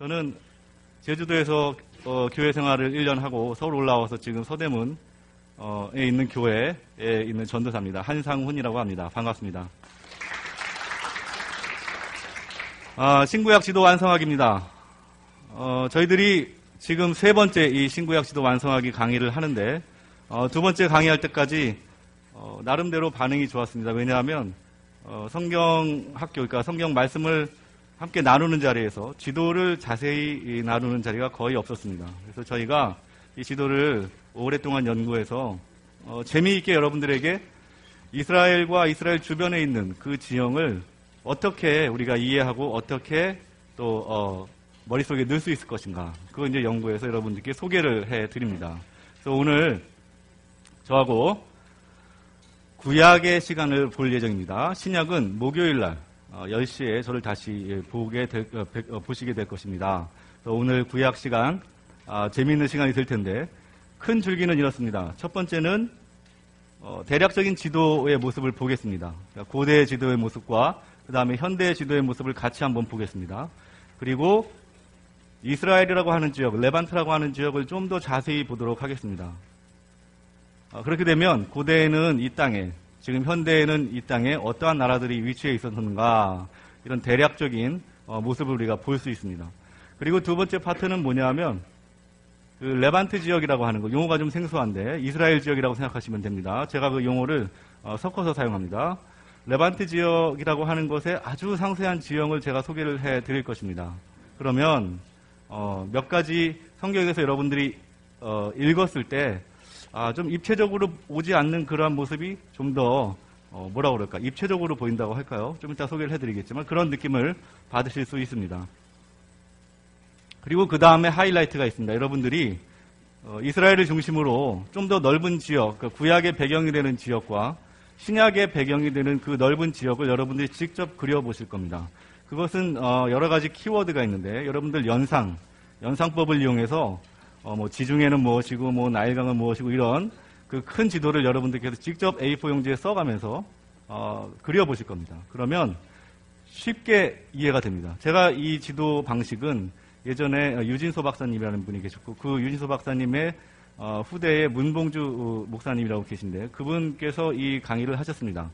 저는 제주도에서 어, 교회 생활을 1년 하고 서울 올라와서 지금 서대문에 있는 교회에 있는 전도사입니다. 한상훈이라고 합니다. 반갑습니다. 아, 신구약 지도 완성학입니다. 어, 저희들이 지금 세 번째 이 신구약 지도 완성하기 강의를 하는데 어, 두 번째 강의할 때까지 어, 나름대로 반응이 좋았습니다. 왜냐하면 어, 성경 학교, 그러니까 성경 말씀을 함께 나누는 자리에서 지도를 자세히 나누는 자리가 거의 없었습니다. 그래서 저희가 이 지도를 오랫동안 연구해서 어, 재미있게 여러분들에게 이스라엘과 이스라엘 주변에 있는 그 지형을 어떻게 우리가 이해하고 어떻게 또 어, 머릿속에 넣을 수 있을 것인가 그거 이제 연구해서 여러분들께 소개를 해 드립니다. 그래서 오늘 저하고 구약의 시간을 볼 예정입니다. 신약은 목요일 날 10시에 저를 다시 보게 될, 어, 보시게 될 것입니다. 오늘 구약 시간, 아, 재미있는 시간이 될 텐데, 큰 줄기는 이렇습니다. 첫 번째는, 어, 대략적인 지도의 모습을 보겠습니다. 고대 지도의 모습과, 그 다음에 현대 지도의 모습을 같이 한번 보겠습니다. 그리고, 이스라엘이라고 하는 지역, 레반트라고 하는 지역을 좀 더 자세히 보도록 하겠습니다. 어, 그렇게 되면, 고대에는 이 땅에, 지금 현대에는 이 땅에 어떠한 나라들이 위치해 있었는가 이런 대략적인 어, 모습을 우리가 볼 수 있습니다. 그리고 두 번째 파트는 뭐냐 하면 그 레반트 지역이라고 하는 거 용어가 좀 생소한데 이스라엘 지역이라고 생각하시면 됩니다. 제가 그 용어를 어, 섞어서 사용합니다. 레반트 지역이라고 하는 것에 아주 상세한 지형을 제가 소개를 해 드릴 것입니다. 그러면 어, 몇 가지 성경에서 여러분들이 어, 읽었을 때 아, 좀 입체적으로 오지 않는 그러한 모습이 좀 더, 어, 뭐라 그럴까, 입체적으로 보인다고 할까요? 좀 이따 소개를 해드리겠지만 그런 느낌을 받으실 수 있습니다. 그리고 그 다음에 하이라이트가 있습니다. 여러분들이 어, 이스라엘을 중심으로 좀 더 넓은 지역, 그 구약의 배경이 되는 지역과 신약의 배경이 되는 그 넓은 지역을 여러분들이 직접 그려보실 겁니다. 그것은 어, 여러 가지 키워드가 있는데 여러분들 연상, 연상법을 이용해서 어, 뭐 지중해는 무엇이고 뭐 나일강은 무엇이고 이런 그 큰 지도를 여러분들께서 직접 A4 용지에 써가면서 어, 그려보실 겁니다. 그러면 쉽게 이해가 됩니다. 제가 이 지도 방식은 예전에 유진소 박사님이라는 분이 계셨고 그 유진소 박사님의 어, 후대의 문봉주 목사님이라고 계신데 그분께서 이 강의를 하셨습니다.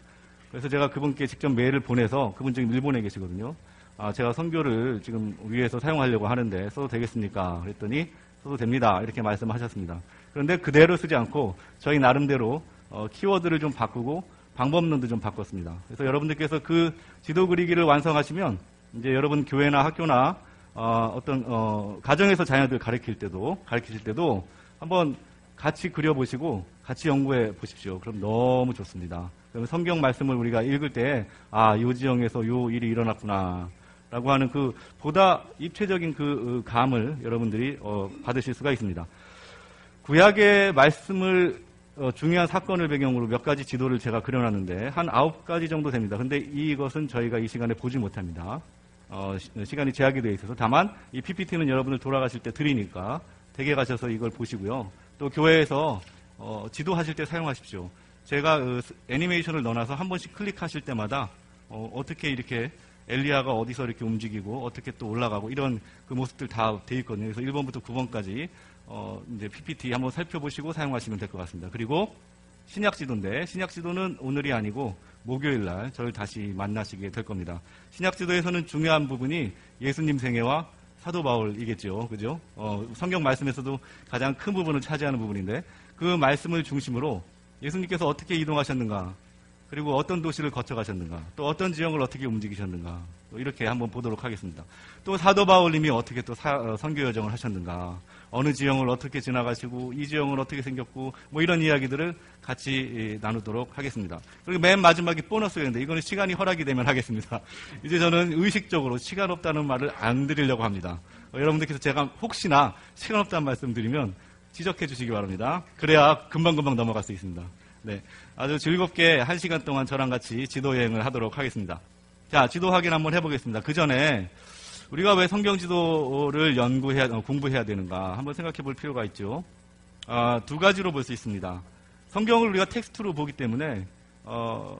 그래서 제가 그분께 직접 메일을 보내서 그분 지금 일본에 계시거든요. 아, 제가 선교를 지금 위에서 사용하려고 하는데 써도 되겠습니까? 그랬더니 써도 됩니다. 이렇게 말씀하셨습니다. 그런데 그대로 쓰지 않고 저희 나름대로 어, 키워드를 좀 바꾸고 방법론도 좀 바꿨습니다. 그래서 여러분들께서 그 지도 그리기를 완성하시면 이제 여러분 교회나 학교나 어, 떤 어, 가정에서 자녀들 가르칠 때도 가르치실 때도 한번 같이 그려보시고 같이 연구해 보십시오. 그럼 너무 좋습니다. 그러면 성경 말씀을 우리가 읽을 때, 아, 요 지형에서 요 일이 일어났구나. 라고 하는 그 보다 입체적인 그 감을 여러분들이 어, 받으실 수가 있습니다. 구약의 말씀을 어, 중요한 사건을 배경으로 몇 가지 지도를 제가 그려놨는데 한 아홉 가지 정도 됩니다. 근데 이것은 저희가 이 시간에 보지 못합니다. 어, 시, 간이 제약이 되어 있어서 다만 이 PPT는 여러분들 돌아가실 때 드리니까 댁에 가셔서 이걸 보시고요. 또 교회에서 어, 지도하실 때 사용하십시오. 제가 그 애니메이션을 넣어놔서 한 번씩 클릭하실 때마다 어, 떻게 이렇게 엘리아가 어디서 이렇게 움직이고 어떻게 또 올라가고 이런 그 모습들 다 돼 있거든요. 그래서 1번부터 9번까지 어, 이제 PPT 한번 살펴보시고 사용하시면 될 것 같습니다. 그리고 신약 지도인데 신약 지도는 오늘이 아니고 목요일 날 저를 다시 만나시게 될 겁니다. 신약 지도에서는 중요한 부분이 예수님 생애와 사도 바울이겠죠. 그죠? 어, 성경 말씀에서도 가장 큰 부분을 차지하는 부분인데 그 말씀을 중심으로 예수님께서 어떻게 이동하셨는가, 그리고 어떤 도시를 거쳐가셨는가, 또 어떤 지형을 어떻게 움직이셨는가, 이렇게 한번 보도록 하겠습니다. 또 사도 바울님이 어떻게 또 사, 어, 선교 여정을 하셨는가, 어느 지형을 어떻게 지나가시고 이 지형은 어떻게 생겼고 뭐 이런 이야기들을 같이 나누도록 하겠습니다. 그리고 맨 마지막에 보너스였는데 이거는 시간이 허락이 되면 하겠습니다. 이제 저는 의식적으로 시간 없다는 말을 안 드리려고 합니다. 어, 여러분들께서 제가 혹시나 시간 없다는 말씀 드리면 지적해 주시기 바랍니다. 그래야 금방금방 넘어갈 수 있습니다. 네. 아주 즐겁게 한 시간 동안 저랑 같이 지도 여행을 하도록 하겠습니다. 자, 지도 확인 한번 해보겠습니다. 그 전에 우리가 왜 성경 지도를 연구해야, 어, 공부해야 되는가 한번 생각해 볼 필요가 있죠. 아, 두 가지로 볼 수 있습니다. 성경을 우리가 텍스트로 보기 때문에, 어,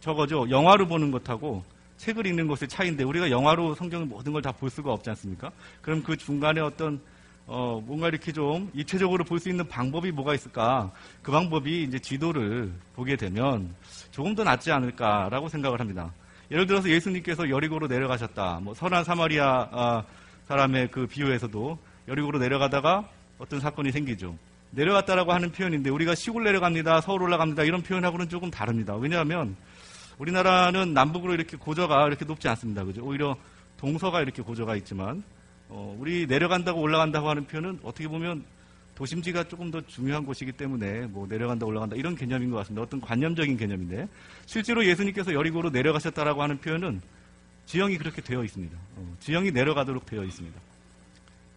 저거죠. 영화로 보는 것하고 책을 읽는 것의 차이인데 우리가 영화로 성경의 모든 걸 다 볼 수가 없지 않습니까? 그럼 그 중간에 어떤 어, 뭔가 이렇게 좀 입체적으로 볼 수 있는 방법이 뭐가 있을까? 그 방법이 이제 지도를 보게 되면 조금 더 낫지 않을까라고 생각을 합니다. 예를 들어서 예수님께서 여리고로 내려가셨다. 뭐 선한 사마리아 아, 사람의 그 비유에서도 여리고로 내려가다가 어떤 사건이 생기죠. 내려갔다라고 하는 표현인데 우리가 시골 내려갑니다, 서울 올라갑니다 이런 표현하고는 조금 다릅니다. 왜냐하면 우리나라는 남북으로 이렇게 고저가 이렇게 높지 않습니다. 그죠? 오히려 동서가 이렇게 고저가 있지만 어, 우리 내려간다고 올라간다고 하는 표현은 어떻게 보면 도심지가 조금 더 중요한 곳이기 때문에 뭐 내려간다 올라간다 이런 개념인 것 같습니다. 어떤 관념적인 개념인데 실제로 예수님께서 여리고로 내려가셨다라고 하는 표현은 지형이 그렇게 되어 있습니다. 어, 지형이 내려가도록 되어 있습니다.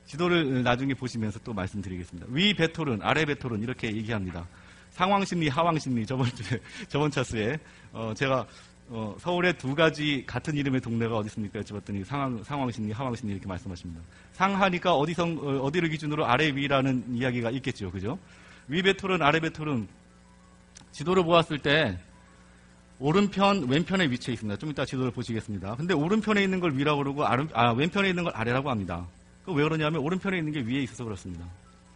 지도를 나중에 보시면서 또 말씀드리겠습니다. 위 베톨은 아래 베톨은 이렇게 얘기합니다. 상황심리, 하황심리 저번 주에 저번 차수에 어, 제가 어, 서울에 두 가지 같은 이름의 동네가 어디 있습니까? 여쭤봤더니 상황, 상황심리, 하황심리 이렇게 말씀하십니다. 상하니까 어디서, 어, 디를 기준으로 아래 위라는 이야기가 있겠죠. 그죠? 위 베톨은 아래 베톨은 지도를 보았을 때 오른편, 왼편에 위치해 있습니다. 좀 이따 지도를 보시겠습니다. 근데 오른편에 있는 걸 위라고 그러고 아, 왼편에 있는 걸 아래라고 합니다. 그왜 그러냐면 오른편에 있는 게 위에 있어서 그렇습니다.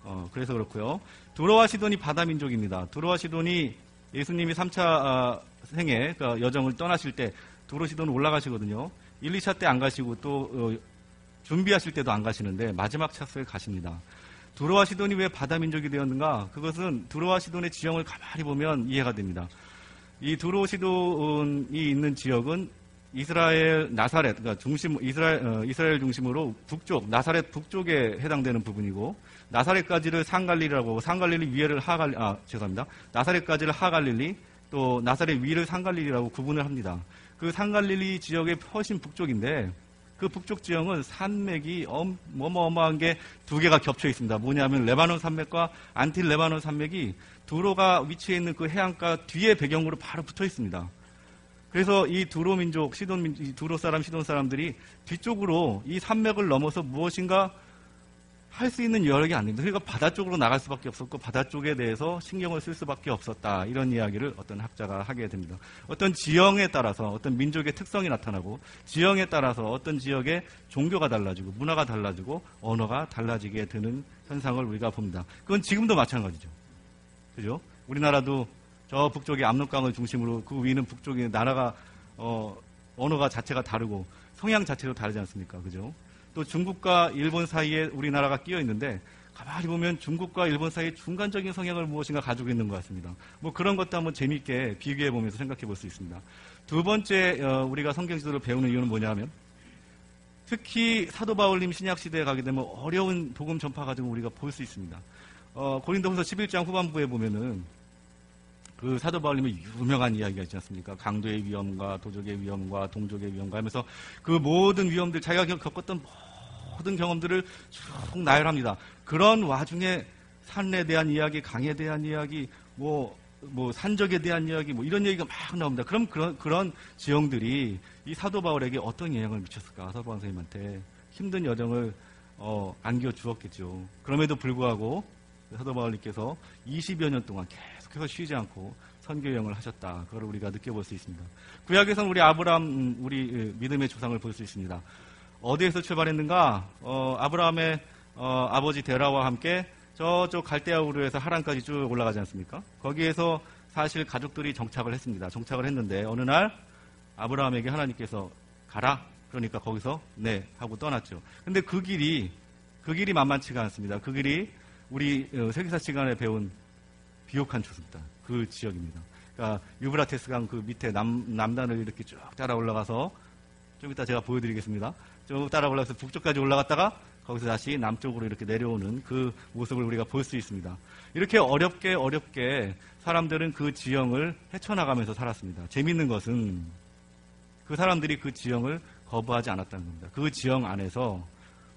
어, 그래서 그렇고요. 두로와 시돈이 바다 민족입니다. 두로와 시돈이 예수님이 3차 아, 생애 그 여정을 떠나실 때 두로시돈 올라가시거든요. 1, 2차 때 안 가시고 또 어, 준비하실 때도 안 가시는데 마지막 차수에 가십니다. 두로와 시돈이 왜 바다 민족이 되었는가? 그것은 두로와 시돈의 지형을 가만히 보면 이해가 됩니다. 이 두로 시돈이 있는 지역은 이스라엘 나사렛, 그러니까 중심 이스라엘 어, 이스라엘 중심으로 북쪽 나사렛 북쪽에 해당되는 부분이고 나사렛까지를 상갈릴리라고 상갈릴리 위에를 하갈리 아 죄송합니다. 나사렛까지를 하갈릴리 또 나사렛 위를 상갈릴리라고 구분을 합니다. 그 상갈릴리 지역의 훨씬 북쪽인데 그 북쪽 지형은 산맥이 어마어마한 게 두 개가 겹쳐 있습니다. 뭐냐면 레바논 산맥과 안틸 레바논 산맥이 두로가 위치해 있는 그 해안가 뒤에 배경으로 바로 붙어 있습니다. 그래서 이 두로 민족, 시돈 민 두로 사람, 시돈 사람들이 뒤쪽으로 이 산맥을 넘어서 무엇인가 할 수 있는 여력이 안 됩니다. 그러니까 바다 쪽으로 나갈 수밖에 없었고 바다 쪽에 대해서 신경을 쓸 수밖에 없었다. 이런 이야기를 어떤 학자가 하게 됩니다. 어떤 지형에 따라서 어떤 민족의 특성이 나타나고 지형에 따라서 어떤 지역의 종교가 달라지고 문화가 달라지고 언어가 달라지게 되는 현상을 우리가 봅니다. 그건 지금도 마찬가지죠. 그죠? 우리나라도 저 북쪽의 압록강을 중심으로 그 위는 북쪽의 나라가 어, 언어가 자체가 다르고 성향 자체도 다르지 않습니까? 그죠? 또 중국과 일본 사이에 우리나라가 끼어 있는데 가만히 보면 중국과 일본 사이의 중간적인 성향을 무엇인가 가지고 있는 것 같습니다. 뭐 그런 것도 한번 재미있게 비교해 보면서 생각해 볼 수 있습니다. 두 번째 어, 우리가 성경 지도를 배우는 이유는 뭐냐면 특히 사도 바울님 신약 시대에 가게 되면 어려운 복음 전파 가지고 우리가 볼 수 있습니다. 어, 고린도후서 11장 후반부에 보면은 그 사도 바울님의 유명한 이야기가 있지 않습니까? 강도의 위험과 도적의 위험과 동족의 위험과 하면서 그 모든 위험들 자기가 겪었던 모든 경험들을 쭉 나열합니다. 그런 와중에 산에 대한 이야기, 강에 대한 이야기, 뭐 뭐 산적에 대한 이야기 뭐 이런 얘기가 막 나옵니다. 그럼 그런 그런 지형들이 이 사도 바울에게 어떤 영향을 미쳤을까? 사도 바울 선생님한테 힘든 여정을 어, 안겨 주었겠죠. 그럼에도 불구하고 사도 바울님께서 20여 년 동안 계속 해서 쉬지 않고 선교 여행을 하셨다. 그걸 우리가 느껴볼 수 있습니다. 구약에서는 우리 아브라함 음, 우리 믿음의 조상을 볼 수 있습니다. 어디에서 출발했는가? 어, 아브라함의 어, 아버지 데라와 함께 저쪽 갈대아 우르에서 하란까지 쭉 올라가지 않습니까? 거기에서 사실 가족들이 정착을 했습니다. 정착을 했는데 어느 날 아브라함에게 하나님께서 가라. 그러니까 거기서 네 하고 떠났죠. 근데 그 길이 그 길이 만만치가 않습니다. 그 길이 우리 어, 세계사 시간에 배운 비옥한 초승다. 그 지역입니다. 그러니까 유브라테스 강 그 밑에 남, 남단을 이렇게 쭉 따라 올라가서 좀 이따 제가 보여드리겠습니다. 쭉 따라 올라가서 북쪽까지 올라갔다가 거기서 다시 남쪽으로 이렇게 내려오는 그 모습을 우리가 볼 수 있습니다. 이렇게 어렵게 어렵게 사람들은 그 지형을 헤쳐나가면서 살았습니다. 재밌는 것은 그 사람들이 그 지형을 거부하지 않았다는 겁니다. 그 지형 안에서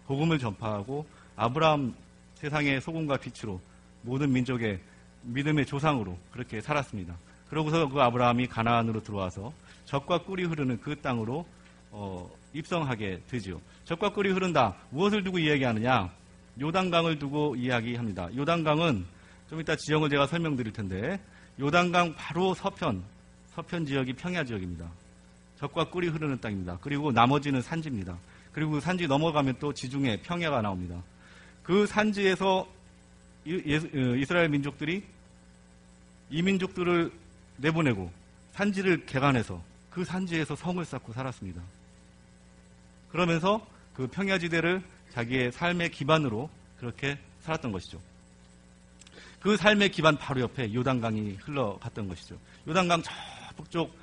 복음을 전파하고 아브라함 세상의 소금과 빛으로 모든 민족의 믿음의 조상으로 그렇게 살았습니다. 그러고서 그 아브라함이 가나안으로 들어와서 적과 꿀이 흐르는 그 땅으로 어, 입성하게 되지요. 적과 꿀이 흐른다. 무엇을 두고 이야기하느냐? 요단강을 두고 이야기합니다. 요단강은 좀 이따 지형을 제가 설명드릴 텐데 요단강 바로 서편, 서편 지역이 평야 지역입니다. 적과 꿀이 흐르는 땅입니다. 그리고 나머지는 산지입니다. 그리고 산지 넘어가면 또 지중해 평야가 나옵니다. 그 산지에서 어, 이스라엘 민족들이 이 민족들을 내보내고 산지를 개간해서 그 산지에서 성을 쌓고 살았습니다. 그러면서 그 평야지대를 자기의 삶의 기반으로 그렇게 살았던 것이죠. 그 삶의 기반 바로 옆에 요단강이 흘러갔던 것이죠. 요단강 저 북쪽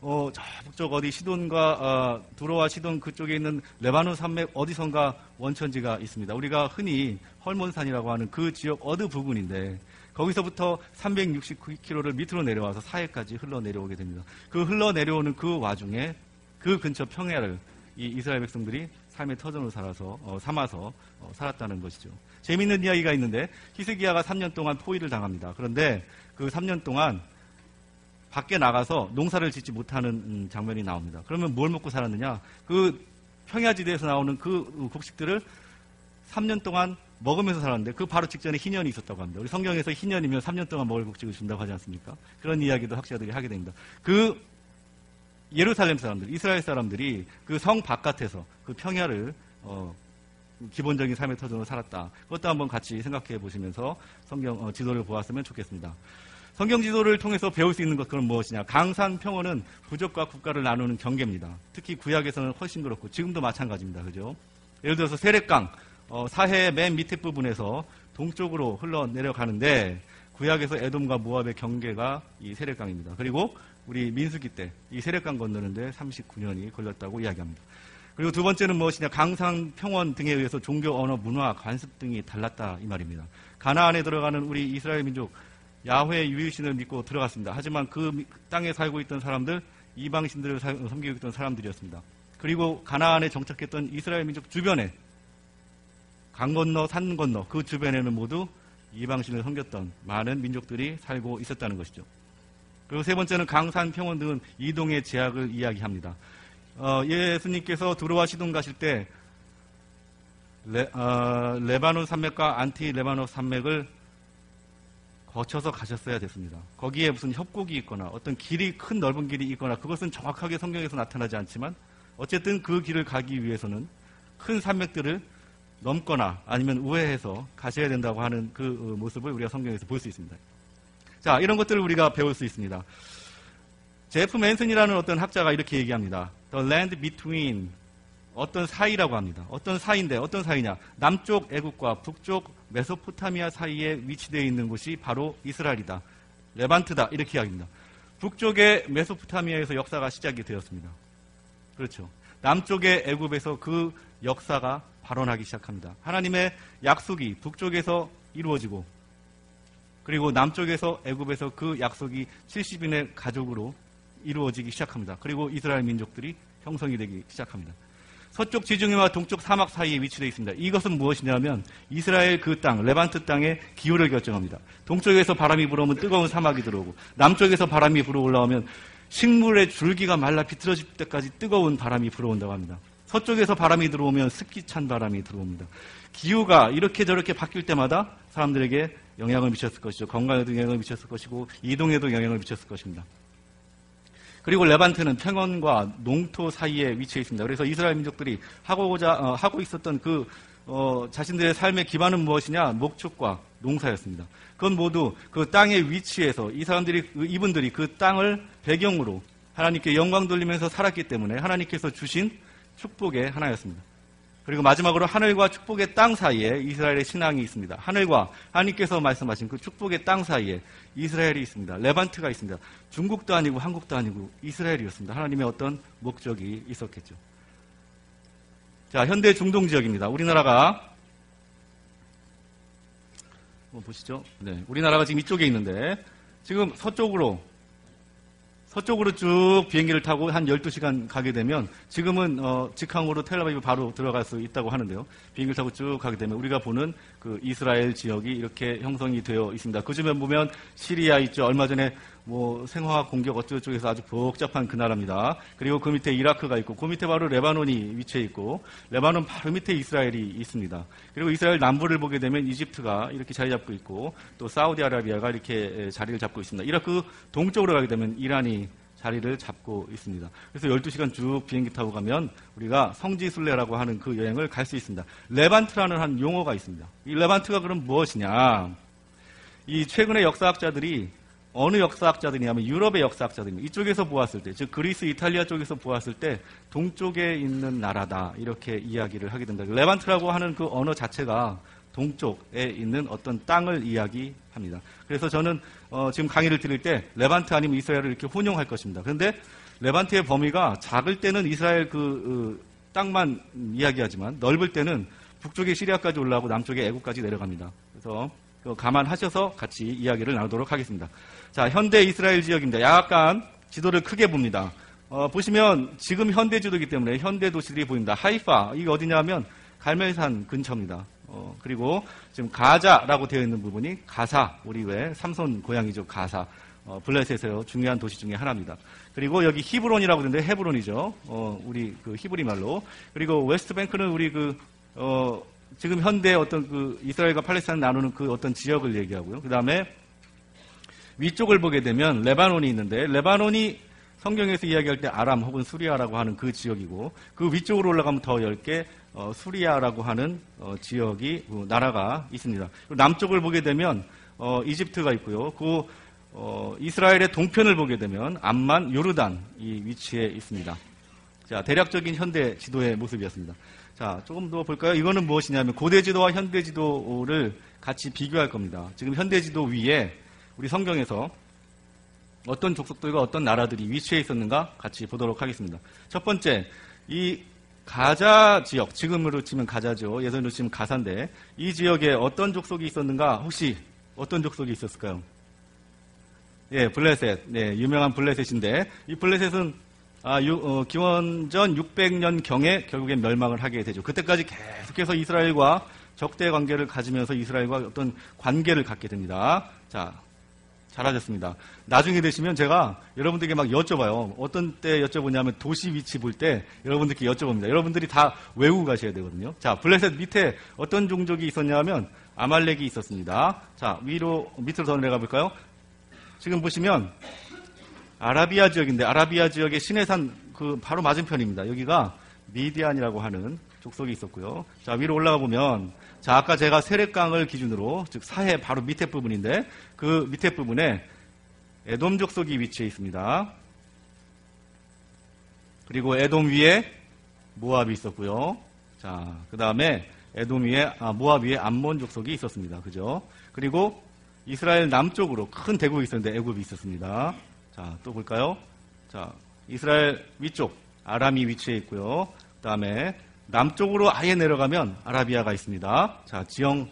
어, 저 북쪽 어디 시돈과 어, 두로와 시돈 그쪽에 있는 레바논 산맥 어디선가 원천지가 있습니다. 우리가 흔히 헐몬산이라고 하는 그 지역 어느 부분인데 거기서부터 369km를 밑으로 내려와서 사해까지 흘러내려오게 됩니다. 그 흘러내려오는 그 와중에 그 근처 평야를 이 이스라엘 백성들이 삶의 터전으로 살아서 어, 삼아서 어, 살았다는 것이죠. 재미있는 이야기가 있는데 히스기야가 3년 동안 포위를 당합니다. 그런데 그 3년 동안 밖에 나가서 농사를 짓지 못하는 음, 장면이 나옵니다. 그러면 뭘 먹고 살았느냐? 그 평야지대에서 나오는 그 곡식들을 3년 동안 먹으면서 살았는데 그 바로 직전에 희년이 있었다고 합니다. 우리 성경에서 희년이면 3년 동안 먹을 곡식을 준다고 하지 않습니까? 그런 이야기도 학자들이 하게 됩니다. 그 예루살렘 사람들, 이스라엘 사람들이 그 성 바깥에서 그 평야를 어, 기본적인 삶의 터전으로 살았다. 그것도 한번 같이 생각해 보시면서 성경 어, 지도를 보았으면 좋겠습니다. 성경 지도를 통해서 배울 수 있는 것 그건 무엇이냐? 강산 평원은 부족과 국가를 나누는 경계입니다. 특히 구약에서는 훨씬 그렇고 지금도 마찬가지입니다. 그죠? 예를 들어서 세례강 어, 사해 맨 밑에 부분에서 동쪽으로 흘러내려가는데 구약에서 에돔과 모압의 경계가 이 세례강입니다. 그리고 우리 민수기 때 이 세례강 건너는데 39년이 걸렸다고 이야기합니다. 그리고 두 번째는 무엇이냐 강상 평원 등에 의해서 종교 언어 문화 관습 등이 달랐다 이 말입니다. 가나안에 들어가는 우리 이스라엘 민족 야훼 유일신을 믿고 들어갔습니다. 하지만 그 땅에 살고 있던 사람들 이방신들을 섬기고 있던 사람들이었습니다. 그리고 가나안에 정착했던 이스라엘 민족 주변에 강 건너 산 건너 그 주변에는 모두 이방신을 섬겼던 많은 민족들이 살고 있었다는 것이죠. 그리고 세 번째는 강산 평원 등은 이동의 제약을 이야기합니다. 어, 예수님께서 두로와 시돈 가실 때 레, 어, 레바논 산맥과 안티 레바논 산맥을 거쳐서 가셨어야 됐습니다. 거기에 무슨 협곡이 있거나 어떤 길이 큰 넓은 길이 있거나 그것은 정확하게 성경에서 나타나지 않지만 어쨌든 그 길을 가기 위해서는 큰 산맥들을 넘거나 아니면 우회해서 가셔야 된다고 하는 그 어, 모습을 우리가 성경에서 볼 수 있습니다. 자, 이런 것들을 우리가 배울 수 있습니다. 제프 맨슨이라는 어떤 학자가 이렇게 얘기합니다. The land between 어떤 사이라고 합니다. 어떤 사이인데 어떤 사이냐? 남쪽 애국과 북쪽 메소포타미아 사이에 위치되어 있는 곳이 바로 이스라엘이다. 레반트다. 이렇게 이야기합니다. 북쪽의 메소포타미아에서 역사가 시작이 되었습니다. 그렇죠. 남쪽의 애굽에서 그 역사가 발원하기 시작합니다. 하나님의 약속이 북쪽에서 이루어지고 그리고 남쪽에서 애굽에서 그 약속이 70인의 가족으로 이루어지기 시작합니다. 그리고 이스라엘 민족들이 형성이 되기 시작합니다. 서쪽 지중해와 동쪽 사막 사이에 위치되어 있습니다. 이것은 무엇이냐면 이스라엘 그 땅, 레반트 땅의 기후를 결정합니다. 동쪽에서 바람이 불어오면 뜨거운 사막이 들어오고 남쪽에서 바람이 불어 올라오면 식물의 줄기가 말라 비틀어질 때까지 뜨거운 바람이 불어온다고 합니다. 서쪽에서 바람이 들어오면 습기 찬 바람이 들어옵니다. 기후가 이렇게 저렇게 바뀔 때마다 사람들에게 영향을 미쳤을 것이죠. 건강에도 영향을 미쳤을 것이고 이동에도 영향을 미쳤을 것입니다. 그리고 레반트는 평원과 농토 사이에 위치해 있습니다. 그래서 이스라엘 민족들이 하고자 어, 하고 있었던 그 어, 자신들의 삶의 기반은 무엇이냐? 목축과 농사였습니다. 그건 모두 그 땅의 위치에서 이 사람들이 이분들이 그 땅을 배경으로 하나님께 영광 돌리면서 살았기 때문에 하나님께서 주신 축복의 하나였습니다. 그리고 마지막으로 하늘과 축복의 땅 사이에 이스라엘의 신앙이 있습니다. 하늘과 하나님께서 말씀하신 그 축복의 땅 사이에 이스라엘이 있습니다. 레반트가 있습니다. 중국도 아니고 한국도 아니고 이스라엘이었습니다. 하나님의 어떤 목적이 있었겠죠. 자, 현대 중동 지역입니다. 우리나라가 한번 보시죠. 네, 우리나라가 지금 이쪽에 있는데 지금 서쪽으로 서쪽으로 쭉 비행기를 타고 한 12시간 가게 되면 지금은 어, 직항으로 텔아비브 바로 들어갈 수 있다고 하는데요. 비행기를 타고 쭉 가게 되면 우리가 보는 그 이스라엘 지역이 이렇게 형성이 되어 있습니다. 그 주변 보면 시리아 있죠. 얼마 전에 뭐 생화학 공격 어쩌고저쩌고해서 아주 복잡한 그 나라입니다. 그리고 그 밑에 이라크가 있고 그 밑에 바로 레바논이 위치해 있고 레바논 바로 밑에 이스라엘이 있습니다. 그리고 이스라엘 남부를 보게 되면 이집트가 이렇게 자리 잡고 있고 또 사우디아라비아가 이렇게 자리를 잡고 있습니다. 이라크 동쪽으로 가게 되면 이란이 자리를 잡고 있습니다. 그래서 12시간 쭉 비행기 타고 가면 우리가 성지순례라고 하는 그 여행을 갈 수 있습니다. 레반트라는 한 용어가 있습니다. 이 레반트가 그럼 무엇이냐? 이 최근의 역사학자들이 어느 역사학자들이냐면 유럽의 역사학자들입니다. 이쪽에서 보았을 때, 즉 그리스, 이탈리아 쪽에서 보았을 때 동쪽에 있는 나라다 이렇게 이야기를 하게 된다. 레반트라고 하는 그 언어 자체가 동쪽에 있는 어떤 땅을 이야기합니다. 그래서 저는 어, 지금 강의를 드릴 때 레반트 아니면 이스라엘을 이렇게 혼용할 것입니다. 그런데 레반트의 범위가 작을 때는 이스라엘 그 어, 땅만 이야기하지만 넓을 때는 북쪽의 시리아까지 올라가고 남쪽의 애국까지 내려갑니다. 그래서 감안하셔서 같이 이야기를 나누도록 하겠습니다. 자, 현대 이스라엘 지역입니다. 약간 지도를 크게 봅니다. 어, 보시면 지금 현대 지도이기 때문에 현대 도시들이 보입니다. 하이파, 이게 어디냐면 갈멜산 근처입니다. 어, 그리고 지금 가자라고 되어 있는 부분이 가사, 우리 왜 삼손 고향이죠, 가사. 어, 블레셋에서 중요한 도시 중에 하나입니다. 그리고 여기 히브론이라고 되는데 헤브론이죠. 어, 우리 그 히브리 말로. 그리고 웨스트뱅크는 우리 그 어, 지금 현대 어떤 그 이스라엘과 팔레스타인 나누는 그 어떤 지역을 얘기하고요. 그 다음에 위쪽을 보게 되면 레바논이 있는데 레바논이 성경에서 이야기할 때 아람 혹은 수리아라고 하는 그 지역이고 그 위쪽으로 올라가면 더 넓게 어, 수리아라고 하는 어, 지역이 어, 나라가 있습니다. 남쪽을 보게 되면 어, 이집트가 있고요. 그 어, 이스라엘의 동편을 보게 되면 암만 요르단 이 위치에 있습니다. 자 대략적인 현대 지도의 모습이었습니다. 자, 조금 더 볼까요? 이거는 무엇이냐면 고대 지도와 현대 지도를 같이 비교할 겁니다. 지금 현대 지도 위에 우리 성경에서 어떤 족속들과 어떤 나라들이 위치해 있었는가 같이 보도록 하겠습니다. 첫 번째, 이 가자 지역, 지금으로 치면 가자죠. 예전으로 치면 가사인데, 이 지역에 어떤 족속이 있었는가? 혹시 어떤 족속이 있었을까요? 예, 블레셋. 네, 유명한 블레셋인데, 이 블레셋은 아, 유, 어, 기원전 600년 경에 결국엔 멸망을 하게 되죠. 그때까지 계속해서 이스라엘과 적대 관계를 가지면서 이스라엘과 어떤 관계를 갖게 됩니다. 자, 잘하셨습니다. 나중에 되시면 제가 여러분들에게 막 여쭤봐요. 어떤 때 여쭤보냐면 도시 위치 볼 때 여러분들께 여쭤봅니다. 여러분들이 다 외우고 가셔야 되거든요. 자, 블레셋 밑에 어떤 종족이 있었냐면 아말렉이 있었습니다. 자, 위로, 밑으로 더 내려가 볼까요? 지금 보시면 아라비아 지역인데 아라비아 지역의 시내산 그 바로 맞은편입니다. 여기가 미디안이라고 하는 족속이 있었고요. 자 위로 올라가 보면 자 아까 제가 세례강을 기준으로 즉 사해 바로 밑에 부분인데 그 밑에 부분에 에돔 족속이 위치해 있습니다. 그리고 에돔 위에 모압이 있었고요. 자, 그 다음에 에돔 위에, 아, 모압 위에 암몬 족속이 있었습니다. 그죠? 그리고 이스라엘 남쪽으로 큰 대국이 있었는데 애굽이 있었습니다. 자, 또 볼까요? 자, 이스라엘 위쪽 아람이 위치해 있고요. 그다음에 남쪽으로 아예 내려가면 아라비아가 있습니다. 자, 지형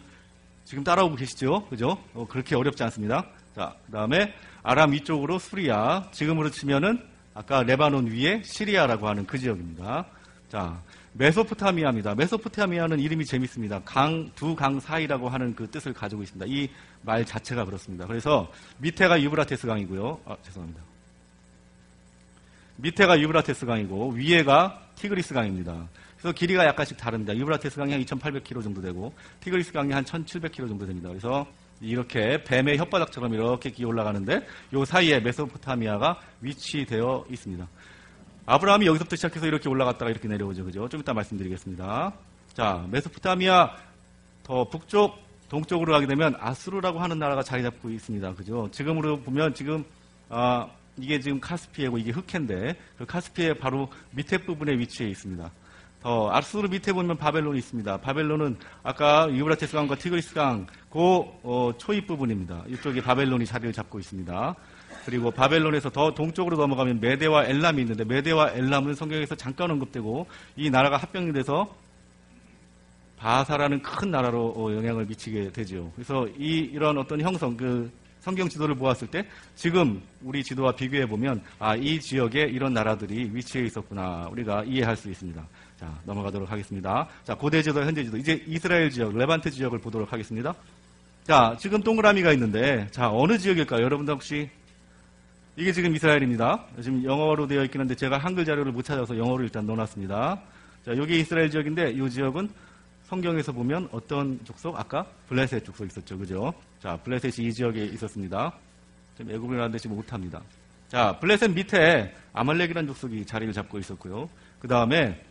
지금 따라오고 계시죠? 그죠? 어, 그렇게 어렵지 않습니다. 자, 그 다음에 아람 위쪽으로 수리아, 지금으로 치면은 아까 레바논 위에 시리아라고 하는 그 지역입니다. 자, 메소포타미아입니다. 메소포타미아는 이름이 재밌습니다. 강, 두 강 사이라고 하는 그 뜻을 가지고 있습니다. 이 말 자체가 그렇습니다. 그래서 밑에가 유브라테스 강이고요. 아, 죄송합니다. 밑에가 유브라테스 강이고 위에가 티그리스 강입니다. 그래서 길이가 약간씩 다릅니다. 유브라테스 강이 한 2,800km 정도 되고 티그리스 강이 한 1,700km 정도 됩니다. 그래서 이렇게 뱀의 혓바닥처럼 이렇게 기어 올라가는데 요 사이에 메소포타미아가 위치되어 있습니다. 아브라함이 여기서부터 시작해서 이렇게 올라갔다가 이렇게 내려오죠. 그죠? 좀 이따 말씀드리겠습니다. 자, 메소포타미아 더 북쪽, 동쪽으로 가게 되면 아수르라고 하는 나라가 자리 잡고 있습니다. 그죠? 지금으로 보면 지금, 아, 이게 지금 카스피해고 이게 흑해인데 그 카스피해 바로 밑에 부분에 위치해 있습니다. 더 아수르 밑에 보면 바벨론이 있습니다. 바벨론은 아까 유브라테스 강과 티그리스 강, 그 어, 초입 부분입니다. 이쪽에 바벨론이 자리를 잡고 있습니다. 그리고 바벨론에서 더 동쪽으로 넘어가면 메데와 엘람이 있는데 메데와 엘람은 성경에서 잠깐 언급되고 이 나라가 합병이 돼서 바사라는 큰 나라로 어, 영향을 미치게 되죠. 그래서 이 이런 어떤 형성 그 성경 지도를 보았을 때 지금 우리 지도와 비교해 보면 아 이 지역에 이런 나라들이 위치해 있었구나 우리가 이해할 수 있습니다. 자 넘어가도록 하겠습니다. 자 고대 지도 현재 지도 이제 이스라엘 지역 레반트 지역을 보도록 하겠습니다. 자 지금 동그라미가 있는데 자 어느 지역일까요? 여러분들 혹시 이게 지금 이스라엘입니다. 지금 영어로 되어 있긴 한데 제가 한글 자료를 못 찾아서 영어로 일단 넣어놨습니다. 자, 여기 이스라엘 지역인데 이 지역은 성경에서 보면 어떤 족속? 아까 블레셋 족속 있었죠. 그죠? 자, 블레셋이 이 지역에 있었습니다. 지금 애굽이라는 데 지금 못합니다. 자, 블레셋 밑에 아말렉이라는 족속이 자리를 잡고 있었고요. 그 다음에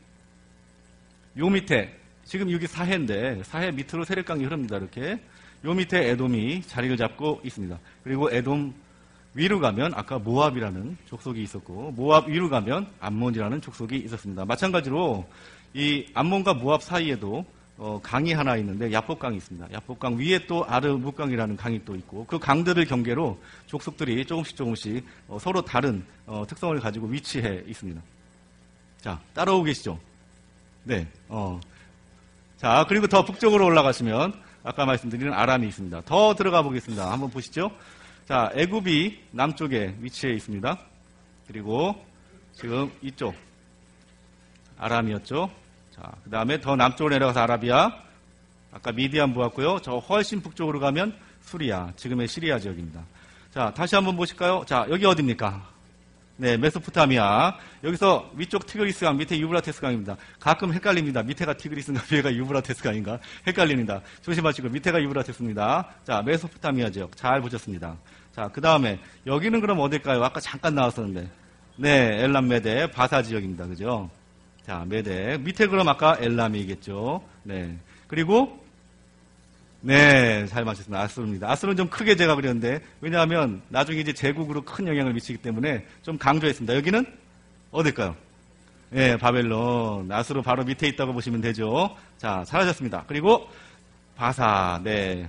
요 밑에 지금 여기 사해인데 사해 밑으로 세력강이 흐릅니다. 이렇게 요 밑에 에돔이 자리를 잡고 있습니다. 그리고 에돔 위로 가면 아까 모압이라는 족속이 있었고 모압 위로 가면 암몬이라는 족속이 있었습니다. 마찬가지로 이 암몬과 모압 사이에도 어, 강이 하나 있는데 야복강이 있습니다. 야복강 위에 또 아르묵강이라는 강이 또 있고 그 강들을 경계로 족속들이 조금씩 조금씩 어, 서로 다른 어, 특성을 가지고 위치해 있습니다. 자 따라오고 계시죠? 네. 어. 자 그리고 더 북쪽으로 올라가시면 아까 말씀드린 아람이 있습니다. 더 들어가 보겠습니다. 한번 보시죠. 자, 애굽이 남쪽에 위치해 있습니다. 그리고 지금 이쪽 아람이었죠. 자, 그 다음에 더 남쪽으로 내려가서 아라비아. 아까 미디안 보았고요. 저 훨씬 북쪽으로 가면 수리아, 지금의 시리아 지역입니다. 자, 다시 한번 보실까요? 자, 여기 어딥니까? 네, 메소포타미아. 여기서 위쪽 티그리스 강, 밑에 유브라테스 강입니다. 가끔 헷갈립니다. 밑에가 티그리스인가, 위에가 유브라테스 강인가? 헷갈립니다. 조심하시고, 밑에가 유브라테스입니다. 자, 메소포타미아 지역. 잘 보셨습니다. 자, 그 다음에, 여기는 그럼 어딜까요? 아까 잠깐 나왔었는데. 네, 엘람 메데, 바사 지역입니다. 그죠? 자, 메데. 밑에 그럼 아까 엘람이겠죠? 네. 그리고, 네, 잘 맞췄습니다. 아스루입니다. 아스루는 좀 크게 제가 그렸는데, 왜냐하면 나중에 이제 제국으로 큰 영향을 미치기 때문에 좀 강조했습니다. 여기는 어딜까요? 네, 바벨론. 아스루 바로 밑에 있다고 보시면 되죠. 자, 잘하셨습니다. 그리고 바사, 네,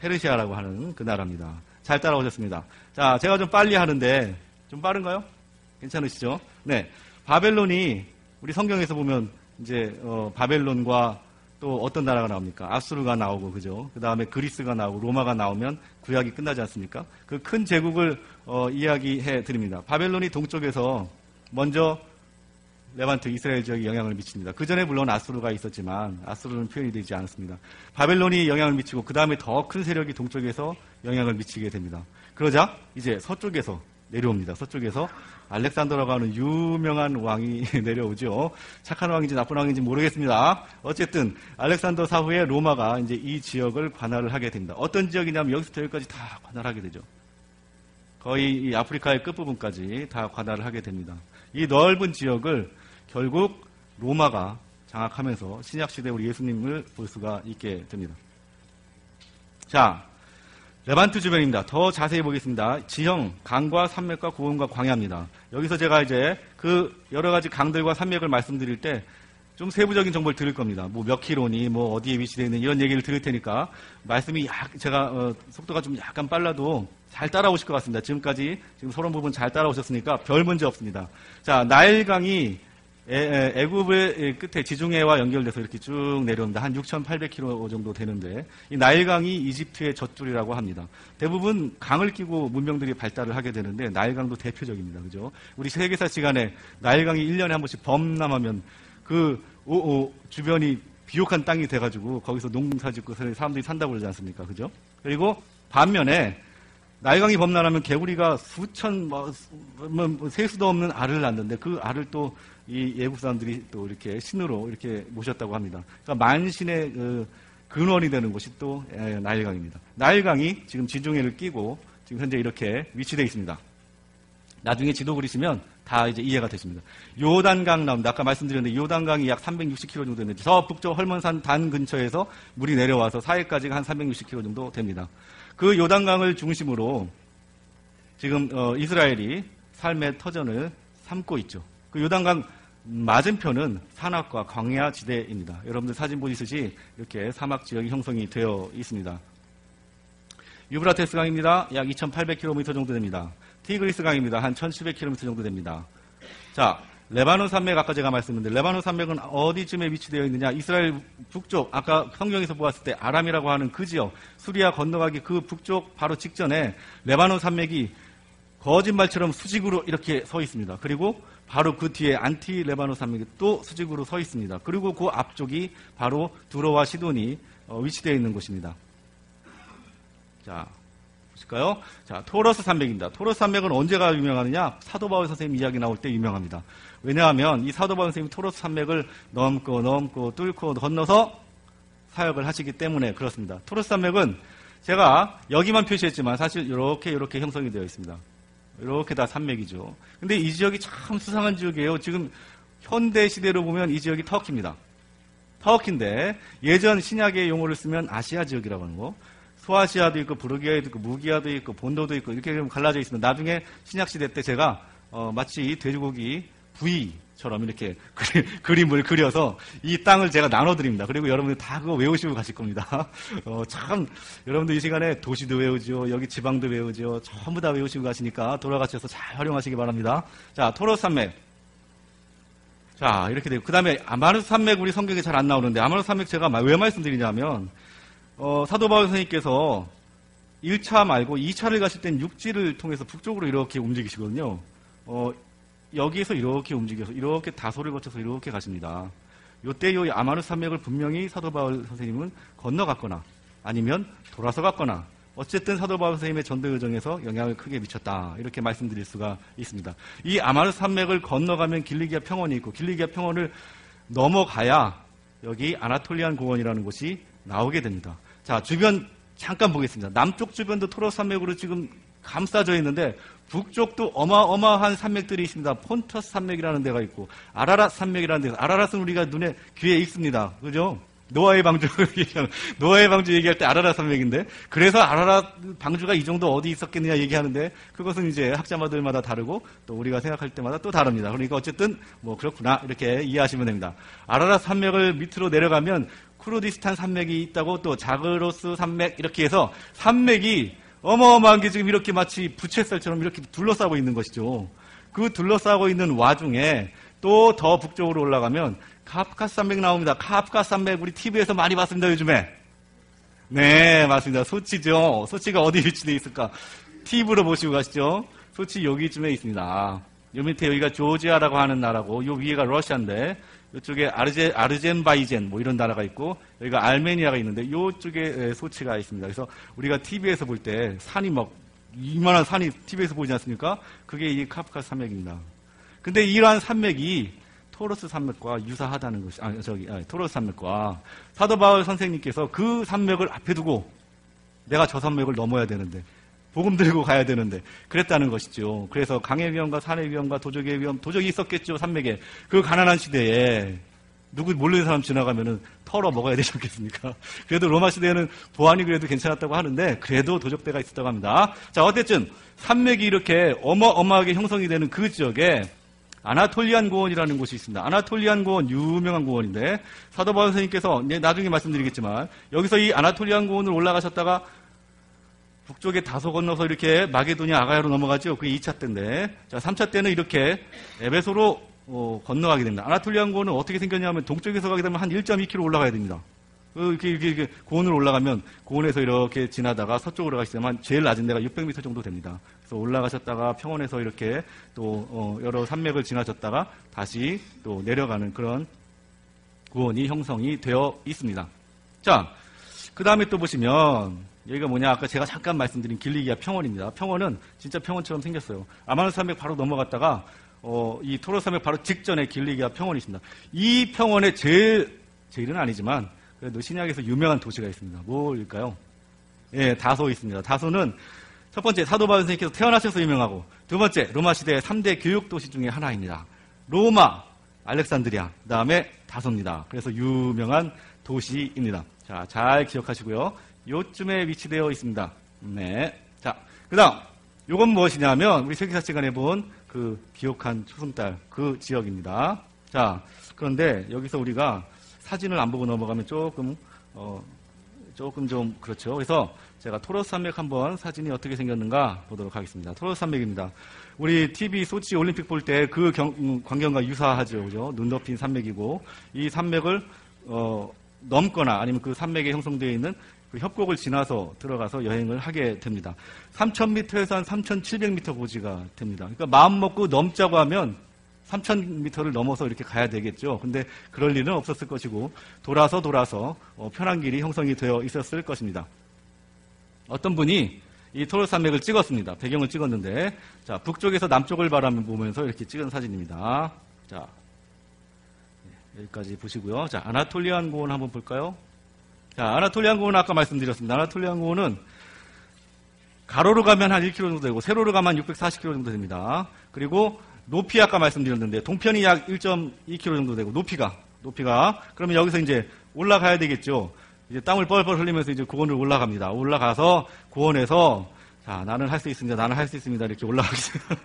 페르시아라고 하는 그 나라입니다. 잘 따라오셨습니다. 자, 제가 좀 빨리 하는데, 좀 빠른가요? 괜찮으시죠? 네. 바벨론이, 우리 성경에서 보면, 이제, 어, 바벨론과 또 어떤 나라가 나옵니까? 아수르가 나오고 그죠? 그 다음에 그리스가 나오고 로마가 나오면 구약이 끝나지 않습니까? 그 큰 제국을 어, 이야기해 드립니다. 바벨론이 동쪽에서 먼저 레반트 이스라엘 지역에 영향을 미칩니다. 그 전에 물론 아수르가 있었지만 아수르는 표현이 되지 않았습니다. 바벨론이 영향을 미치고 그 다음에 더 큰 세력이 동쪽에서 영향을 미치게 됩니다. 그러자 이제 서쪽에서 내려옵니다. 서쪽에서 알렉산더라고 하는 유명한 왕이 내려오죠. 착한 왕인지 나쁜 왕인지 모르겠습니다. 어쨌든 알렉산더 사후에 로마가 이제 이 지역을 관할을 하게 됩니다. 어떤 지역이냐면 여기서부터 여기까지 다 관할하게 되죠. 거의 이 아프리카의 끝부분까지 다 관할을 하게 됩니다. 이 넓은 지역을 결국 로마가 장악하면서 신약 시대 우리 예수님을 볼 수가 있게 됩니다. 자, 레반트 주변입니다. 더 자세히 보겠습니다. 지형, 강과 산맥과 고원과 광야입니다. 여기서 제가 이제 그 여러 가지 강들과 산맥을 말씀드릴 때 좀 세부적인 정보를 드릴 겁니다. 뭐 몇 킬로니, 뭐 어디에 위치되어 있는 이런 얘기를 드릴 테니까 말씀이 약, 제가 어, 속도가 좀 약간 빨라도 잘 따라오실 것 같습니다. 지금까지 지금 서론 부분 잘 따라오셨으니까 별 문제 없습니다. 자, 나일강이 애굽의 끝에 지중해와 연결돼서 이렇게 쭉 내려옵니다. 한 6,800km 정도 되는데 이 나일강이 이집트의 젖줄이라고 합니다. 대부분 강을 끼고 문명들이 발달을 하게 되는데 나일강도 대표적입니다. 그죠? 우리 세계사 시간에 나일강이 1년에 한 번씩 범람하면 그 오, 오, 주변이 비옥한 땅이 돼가지고 거기서 농사 짓고 사람들이 산다고 그러지 않습니까? 그죠? 그리고 반면에 나일강이 범람하면 개구리가 수천 뭐, 뭐, 뭐 세수도 없는 알을 낳는데 그 알을 또 이 예국 사람들이 또 이렇게 신으로 이렇게 모셨다고 합니다. 그러니까 만신의 그 근원이 되는 곳이 또 예, 나일강입니다. 나일강이 지금 지중해를 끼고 지금 현재 이렇게 위치되어 있습니다. 나중에 지도 그리시면 다 이제 이해가 되십니다. 요단강 나옵니다. 아까 말씀드렸는데 요단강이 약 360km 정도 되는데 저 북쪽 헐먼산 단 근처에서 물이 내려와서 사해까지가 한 360km 정도 됩니다. 그 요단강을 중심으로 지금 어, 이스라엘이 삶의 터전을 삼고 있죠. 그 요단강 맞은편은 산악과 광야 지대입니다. 여러분들 사진 보시듯이 이렇게 사막 지역이 형성이 되어 있습니다. 유브라테스 강입니다. 약 2,800km 정도 됩니다. 티그리스 강입니다. 한 1,700km 정도 됩니다. 자, 레바논 산맥 아까 제가 말씀드렸는데 레바논 산맥은 어디쯤에 위치되어 있느냐? 이스라엘 북쪽 아까 성경에서 보았을 때 아람이라고 하는 그 지역 수리아 건너가기 그 북쪽 바로 직전에 레바논 산맥이 거짓말처럼 수직으로 이렇게 서 있습니다. 그리고 바로 그 뒤에 안티 레바논 산맥이 또 수직으로 서 있습니다. 그리고 그 앞쪽이 바로 두로와 시돈이 어, 위치되어 있는 곳입니다. 자, 보실까요? 자, 토러스 산맥입니다. 토러스 산맥은 언제가 유명하느냐? 사도 바울 선생님 이야기 나올 때 유명합니다. 왜냐하면 이 사도 바울 선생님이 토러스 산맥을 넘고 넘고 뚫고 건너서 사역을 하시기 때문에 그렇습니다. 토러스 산맥은 제가 여기만 표시했지만 사실 이렇게 이렇게 형성이 되어 있습니다. 이렇게 다 산맥이죠. 근데 이 지역이 참 수상한 지역이에요. 지금 현대 시대로 보면 이 지역이 터키입니다. 터키인데 예전 신약의 용어를 쓰면 아시아 지역이라고 하는 거. 소아시아도 있고 부르기아도 있고 무기아도 있고 본도도 있고 이렇게 좀 갈라져 있습니다. 나중에 신약 시대 때 제가 어, 마치 돼지고기 부위 처럼 이렇게 그림을 그려서 이 땅을 제가 나눠드립니다. 그리고 여러분들 다 그거 외우시고 가실 겁니다. 어, 참 여러분들 이 시간에 도시도 외우죠, 여기 지방도 외우죠, 전부 다 외우시고 가시니까 돌아가셔서 잘 활용하시기 바랍니다. 자, 토로스 산맥. 자, 이렇게 되고 그 다음에 아마르스 산맥 우리 성경에 잘 안 나오는데 아마르스 산맥 제가 왜 말씀드리냐면 어, 사도 바울 선생님께서 1차 말고 2차를 가실 땐 육지를 통해서 북쪽으로 이렇게 움직이시거든요. 어, 여기에서 이렇게 움직여서 이렇게 다소를 거쳐서 이렇게 가십니다. 요때 요 아마르 산맥을 분명히 사도 바울 선생님은 건너갔거나 아니면 돌아서 갔거나 어쨌든 사도 바울 선생님의 전도 여정에서 영향을 크게 미쳤다. 이렇게 말씀드릴 수가 있습니다. 이 아마르 산맥을 건너가면 길리기아 평원이 있고 길리기아 평원을 넘어가야 여기 아나톨리안 공원이라는 곳이 나오게 됩니다. 자, 주변 잠깐 보겠습니다. 남쪽 주변도 토로 산맥으로 지금 감싸져 있는데 북쪽도 어마어마한 산맥들이 있습니다. 폰터스 산맥이라는 데가 있고 아라랏 산맥이라는 데가 아라랏은 우리가 눈에 귀에 익습니다. 그죠? 노아의 방주 노아의 방주 얘기할 때 아라랏 산맥인데 그래서 아라랏 방주가 이 정도 어디 있었겠느냐 얘기하는데 그것은 이제 학자마들마다 다르고 또 우리가 생각할 때마다 또 다릅니다. 그러니까 어쨌든 뭐 그렇구나 이렇게 이해하시면 됩니다. 아라랏 산맥을 밑으로 내려가면 쿠르디스탄 산맥이 있다고 또 자그로스 산맥 이렇게 해서 산맥이 어마어마한 게 지금 이렇게 마치 부채살처럼 이렇게 둘러싸고 있는 것이죠. 그 둘러싸고 있는 와중에 또 더 북쪽으로 올라가면 카프카스 산맥 나옵니다. 카프카스 산맥 우리 TV에서 많이 봤습니다, 요즘에. 네, 맞습니다. 소치죠. 소치가 어디 위치되어 있을까? TV로 보시고 가시죠. 소치 여기쯤에 있습니다. 요 밑에 여기가 조지아라고 하는 나라고, 요 위에가 러시아인데, 이쪽에 아르제, 아르젠바이젠 뭐 이런 나라가 있고 여기가 알메니아가 있는데 이쪽에 소치가 있습니다. 그래서 우리가 TV에서 볼 때 산이 막 이만한 산이 TV에서 보지 않습니까? 그게 이 카프카 산맥입니다. 근데 이러한 산맥이 토로스 산맥과 유사하다는 것이 아 저기 아니, 토로스 산맥과 사도 바울 선생님께서 그 산맥을 앞에 두고 내가 저 산맥을 넘어야 되는데 복음 들고 가야 되는데 그랬다는 것이죠. 그래서 강의 위험과 산의 위험과 도적의 위험, 도적이 있었겠죠. 산맥에 그 가난한 시대에 누구 모르는 사람 지나가면은 털어 먹어야 되지 않겠습니까? 그래도 로마 시대에는 보안이 그래도 괜찮았다고 하는데 그래도 도적대가 있었다고 합니다. 자 어쨌든 산맥이 이렇게 어마어마하게 형성이 되는 그 지역에 아나톨리안 고원이라는 곳이 있습니다. 아나톨리안 고원 유명한 고원인데 사도 바울 선생님께서 나중에 말씀드리겠지만 여기서 이 아나톨리안 고원을 올라가셨다가 북쪽에 다소 건너서 이렇게 마게도니아 아가야로 넘어가죠. 그게 2차 때인데. 자, 3차 때는 이렇게 에베소로 어, 건너가게 됩니다. 아나톨리안 고원은 어떻게 생겼냐면 동쪽에서 가게 되면 한 1.2km 올라가야 됩니다. 그 이렇게, 이렇게, 이렇게 고원으로 올라가면 고원에서 이렇게 지나다가 서쪽으로 가시면 제일 낮은 데가 600m 정도 됩니다. 그래서 올라가셨다가 평원에서 이렇게 또 어, 여러 산맥을 지나셨다가 다시 또 내려가는 그런 구원이 형성이 되어 있습니다. 자, 그 다음에 또 보시면 여기가 뭐냐 아까 제가 잠깐 말씀드린 길리기아 평원입니다. 평원은 진짜 평원처럼 생겼어요. 아마누 산맥 바로 넘어갔다가 어, 이 토로 산맥 바로 직전에 길리기아 평원이 있습니다. 이 평원에 제일 제일은 아니지만 그래도 신약에서 유명한 도시가 있습니다. 뭘까요? 예, 다소 있습니다. 다소는 첫 번째 사도 바울 선생님께서 태어나셔서 유명하고 두 번째 로마 시대의 3대 교육 도시 중에 하나입니다. 로마, 알렉산드리아, 그다음에 다소입니다. 그래서 유명한 도시입니다. 자, 잘 기억하시고요. 요쯤에 위치되어 있습니다. 네. 자, 그 다음 요건 무엇이냐면 우리 세계사 시간에 본 그 비옥한 초승달 그 지역입니다. 자, 그런데 여기서 우리가 사진을 안 보고 넘어가면 조금 어, 조금 좀 그렇죠. 그래서 제가 토로스 산맥 한번 사진이 어떻게 생겼는가 보도록 하겠습니다. 토로스 산맥입니다. 우리 TV 소치 올림픽 볼 때 그 광경과 유사하죠. 그죠? 눈 덮인 산맥이고 이 산맥을 어, 넘거나 아니면 그 산맥에 형성되어 있는 그 협곡을 지나서 들어가서 여행을 하게 됩니다. 3,000m에서 한 3,700m 고지가 됩니다. 그러니까 마음 먹고 넘자고 하면 3,000m를 넘어서 이렇게 가야 되겠죠. 근데 그럴 일은 없었을 것이고 돌아서 돌아서 어, 편한 길이 형성이 되어 있었을 것입니다. 어떤 분이 이 토르 산맥을 찍었습니다. 배경을 찍었는데 자 북쪽에서 남쪽을 바라보면서 이렇게 찍은 사진입니다. 자 네, 여기까지 보시고요. 자 아나톨리안 고원 한번 볼까요? 자, 아나톨리안 고원은 아까 말씀드렸습니다. 아나톨리안 고원은 가로로 가면 한 1km 정도 되고 세로로 가면 640km 정도 됩니다. 그리고 높이 아까 말씀드렸는데 동편이 약 1.2km 정도 되고 높이가 높이가 그러면 여기서 이제 올라가야 되겠죠. 이제 땀을 뻘뻘 흘리면서 이제 고원을 올라갑니다. 올라가서 고원에서 자 나는 할 수 있습니다. 나는 할 수 있습니다. 이렇게 올라가겠습니다.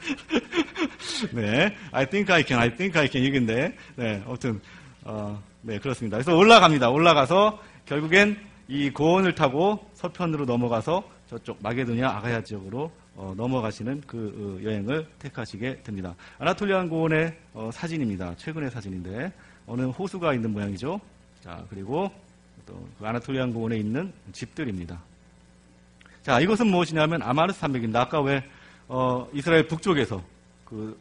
네, I think I can, I think I can 이건데 네, 아무튼 어, 네 그렇습니다. 그래서 올라갑니다. 올라가서 결국엔 이 고원을 타고 서편으로 넘어가서 저쪽 마게도니아 아가야 지역으로 어, 넘어가시는 그 어, 여행을 택하시게 됩니다. 아나톨리안 고원의 어, 사진입니다. 최근의 사진인데 어느 호수가 있는 모양이죠. 자 그리고 또 그 아나톨리안 고원에 있는 집들입니다. 자 이것은 무엇이냐면 아마르스 산맥입니다. 아까 왜 어, 이스라엘 북쪽에서 그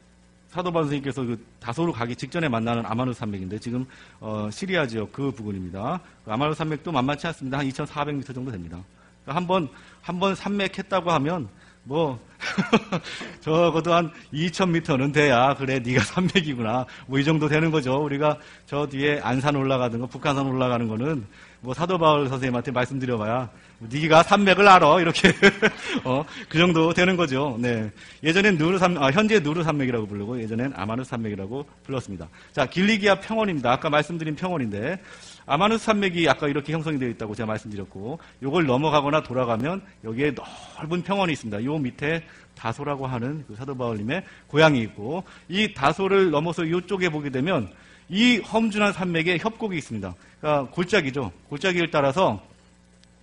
사도 바울 선생님께서 그 다소로 가기 직전에 만나는 아마누 산맥인데 지금 어, 시리아 지역 그 부근입니다. 그 아마누 산맥도 만만치 않습니다. 한 2,400m 정도 됩니다. 그러니까 한번 한 번 산맥 했다고 하면 뭐 적어도 한 2,000m는 돼야 그래 네가 산맥이구나 뭐 이 정도 되는 거죠. 우리가 저 뒤에 안산 올라가는 거, 북한산 올라가는 거는 뭐 사도 바울 선생님한테 말씀드려봐야 네가 산맥을 알아 이렇게 어, 그 정도 되는 거죠. 네. 예전엔 누르 산 아, 현재 누르 산맥이라고 부르고 예전엔 아마누 산맥이라고 불렀습니다. 자 길리기아 평원입니다. 아까 말씀드린 평원인데 아마누 산맥이 아까 이렇게 형성이 되어 있다고 제가 말씀드렸고 이걸 넘어가거나 돌아가면 여기에 넓은 평원이 있습니다. 요 밑에 다소라고 하는 그 사도 바울님의 고향이 있고 이 다소를 넘어서 이쪽에 보게 되면 이 험준한 산맥에 협곡이 있습니다. 그러니까 골짜기죠. 골짜기를 따라서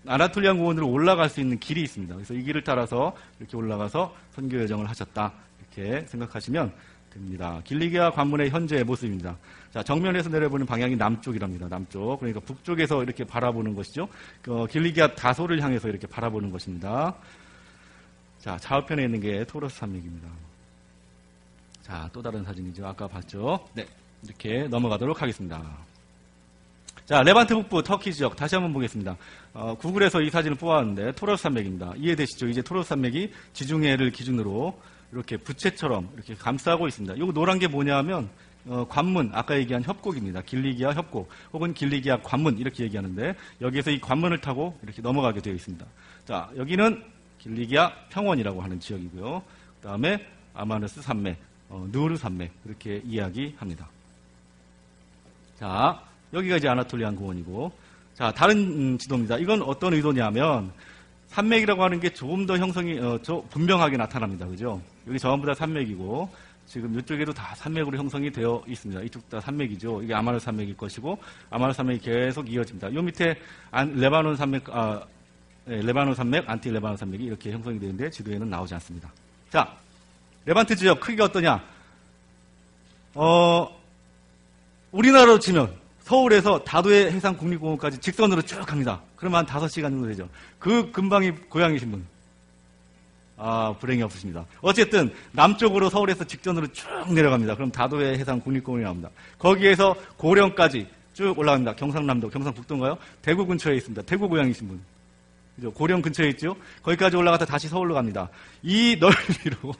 아나톨리안 공원으로 올라갈 수 있는 길이 있습니다. 그래서 이 길을 따라서 이렇게 올라가서 선교 여정을 하셨다. 이렇게 생각하시면 됩니다. 길리기아 관문의 현재의 모습입니다. 자, 정면에서 내려보는 방향이 남쪽이랍니다. 남쪽. 그러니까 북쪽에서 이렇게 바라보는 것이죠. 어, 길리기아 다소를 향해서 이렇게 바라보는 것입니다. 자, 좌우편에 있는 게 토러스 산맥입니다. 자, 또 다른 사진이죠. 아까 봤죠? 네. 이렇게 넘어가도록 하겠습니다. 자, 레반트 북부 터키 지역 다시 한번 보겠습니다. 어, 구글에서 이 사진을 뽑았는데 토러스 산맥입니다. 이해되시죠? 이제 토러스 산맥이 지중해를 기준으로 이렇게 부채처럼 이렇게 감싸고 있습니다. 이거 노란 게 뭐냐면 어, 관문 아까 얘기한 협곡입니다. 길리기아 협곡 혹은 길리기아 관문 이렇게 얘기하는데 여기에서 이 관문을 타고 이렇게 넘어가게 되어 있습니다. 자 여기는 길리기아 평원이라고 하는 지역이고요. 그 다음에 아마누스 산맥, 어, 누르 산맥 이렇게 이야기합니다. 자 여기가 이제 아나톨리안 공원이고, 자, 다른 음, 지도입니다. 이건 어떤 의도냐면, 산맥이라고 하는 게 조금 더 형성이, 어, 분명하게 나타납니다. 그죠? 여기 전부 다 산맥이고, 지금 이쪽에도 다 산맥으로 형성이 되어 있습니다. 이쪽 다 산맥이죠. 이게 아마르 산맥일 것이고, 아마르 산맥이 계속 이어집니다. 요 밑에 안, 레바논 산맥, 아, 네, 레바논 산맥, 안티 레바논 산맥이 이렇게 형성이 되는데 지도에는 나오지 않습니다. 자, 레반트 지역 크기가 어떠냐? 어, 우리나라로 치면 서울에서 다도해 해상 국립공원까지 직선으로 쭉 갑니다. 그러면 한 5시간 정도 되죠. 그 근방이 고향이신 분. 아, 불행이 없으십니다. 어쨌든 남쪽으로 서울에서 직선으로 쭉 내려갑니다. 그럼 다도해 해상 국립공원이 나옵니다. 거기에서 고령까지 쭉 올라갑니다. 경상남도, 경상북도인가요? 대구 근처에 있습니다. 대구 고향이신 분. 그죠? 고령 근처에 있죠? 거기까지 올라가다 다시 서울로 갑니다. 이 넓이로,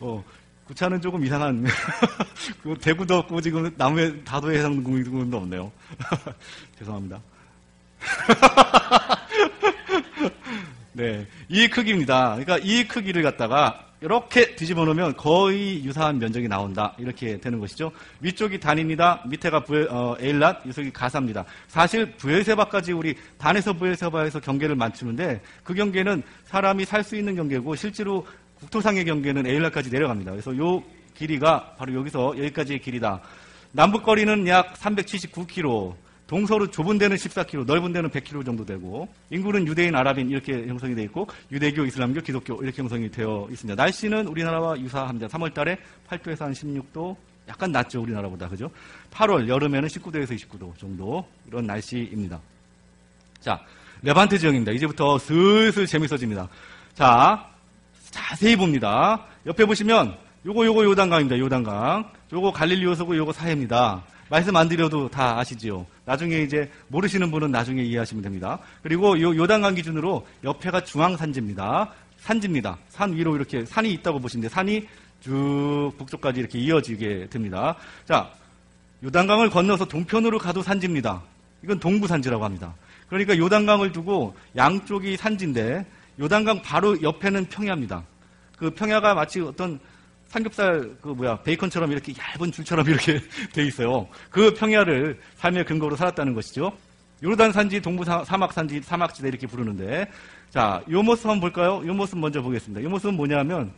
어, 구차는 조금 이상한, 그 대구도 없고 지금 남해 다도해 국민도 없네요. 죄송합니다. 네. 이 크기입니다. 그러니까 이 크기를 갖다가 이렇게 뒤집어 놓으면 거의 유사한 면적이 나온다. 이렇게 되는 것이죠. 위쪽이 단입니다. 밑에가 부에, 어, 에일랏, 이쪽이 가사입니다. 사실 부엘세바까지 우리 단에서 부엘세바에서 경계를 맞추는데 그 경계는 사람이 살 수 있는 경계고 실제로 국토상의 경계는 에일랏까지 내려갑니다. 그래서 요 길이가 바로 여기서 여기까지의 길이다. 남북 거리는 약 379km, 동서로 좁은 데는 14km, 넓은 데는 100km 정도 되고 인구는 유대인, 아랍인 이렇게 형성이 되어 있고 유대교, 이슬람교, 기독교 이렇게 형성이 되어 있습니다. 날씨는 우리나라와 유사합니다. 3월 달에 8도에서 한 16도 약간 낮죠, 우리나라보다. 그죠? 8월 여름에는 19도에서 29도 정도 이런 날씨입니다. 자, 레반트 지역입니다. 이제부터 슬슬 재밌어집니다. 자, 자세히 봅니다. 옆에 보시면 요거 요거 요단강입니다. 요단강. 요거 갈릴리오서고 요거 사해입니다. 말씀 안 드려도 다 아시지요. 나중에 이제 모르시는 분은 나중에 이해하시면 됩니다. 그리고 요 요단강 기준으로 옆에가 중앙산지입니다. 산지입니다. 산 위로 이렇게 산이 있다고 보시는데 산이 쭉 북쪽까지 이렇게 이어지게 됩니다. 자, 요단강을 건너서 동편으로 가도 산지입니다. 이건 동부산지라고 합니다. 그러니까 요단강을 두고 양쪽이 산지인데 요단강 바로 옆에는 평야입니다. 그 평야가 마치 어떤 삼겹살 그 뭐야 베이컨처럼 이렇게 얇은 줄처럼 이렇게 돼 있어요. 그 평야를 삶의 근거로 살았다는 것이죠. 요르단 산지, 동부 사막 산지, 사막지대 이렇게 부르는데 자, 요 모습 한번 볼까요? 요 모습 먼저 보겠습니다. 요 모습은 뭐냐면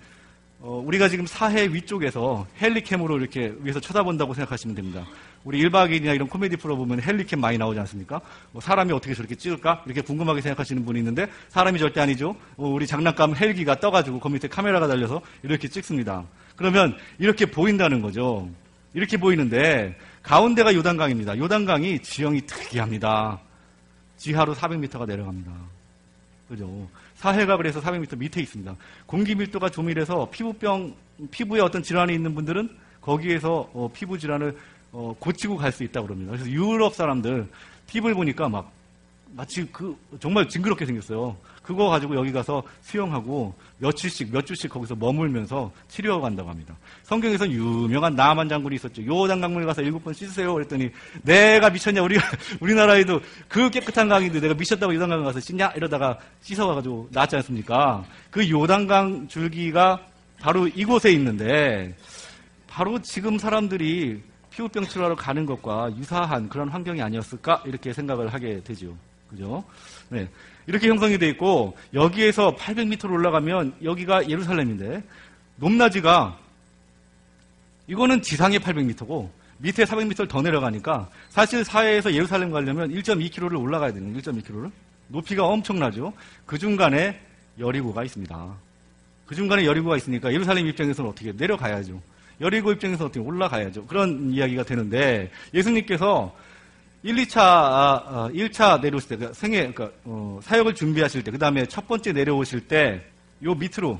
어, 우리가 지금 사해 위쪽에서 헬리캠으로 이렇게 위에서 쳐다본다고 생각하시면 됩니다. 우리 1박 2일이나 이런 코미디 프로 보면 헬리캠 많이 나오지 않습니까? 뭐 사람이 어떻게 저렇게 찍을까? 이렇게 궁금하게 생각하시는 분이 있는데 사람이 절대 아니죠. 어, 우리 장난감 헬기가 떠가지고 그 밑에 카메라가 달려서 이렇게 찍습니다. 그러면 이렇게 보인다는 거죠. 이렇게 보이는데 가운데가 요단강입니다. 요단강이 지형이 특이합니다. 지하로 400m가 내려갑니다. 그죠? 사해가 그래서 400m 밑에 있습니다. 공기 밀도가 조밀해서 피부병, 피부에 어떤 질환이 있는 분들은 거기에서 어, 피부 질환을 어, 고치고 갈 수 있다고 그럽니다. 그래서 유럽 사람들 피부를 보니까 막 마치 그 정말 징그럽게 생겼어요. 그거 가지고 여기 가서 수영하고 며칠씩 몇 주씩 거기서 머물면서 치료하고 간다고 합니다. 성경에서 유명한 나만 장군이 있었죠. 요단 강물 가서 일곱 번 씻으세요. 그랬더니 내가 미쳤냐 우리가 우리나라에도 그 깨끗한 강인데 내가 미쳤다고 요단 강 가서 씻냐 이러다가 씻어가지고 나왔지 않습니까? 그 요단강 줄기가 바로 이곳에 있는데 바로 지금 사람들이 피부병 치료하러 가는 것과 유사한 그런 환경이 아니었을까 이렇게 생각을 하게 되죠. 그죠? 네. 이렇게 형성이 되어 있고 여기에서 800m로 올라가면 여기가 예루살렘인데 높낮이가 이거는 지상의 800m고 밑에 400m를 더 내려가니까 사실 사해에서 예루살렘 가려면 1.2km를 올라가야 되는 1.2km를 높이가 엄청나죠. 그 중간에 여리고가 있습니다. 그 중간에 여리고가 있으니까 예루살렘 입장에서는 어떻게 내려가야죠. 여리고 입장에서 어떻게 올라가야죠. 그런 이야기가 되는데 예수님께서 1, 2차, 1차 아, 내려오실 때, 그 생애, 그러니까, 어, 사역을 준비하실 때, 그 다음에 첫 번째 내려오실 때, 요 밑으로,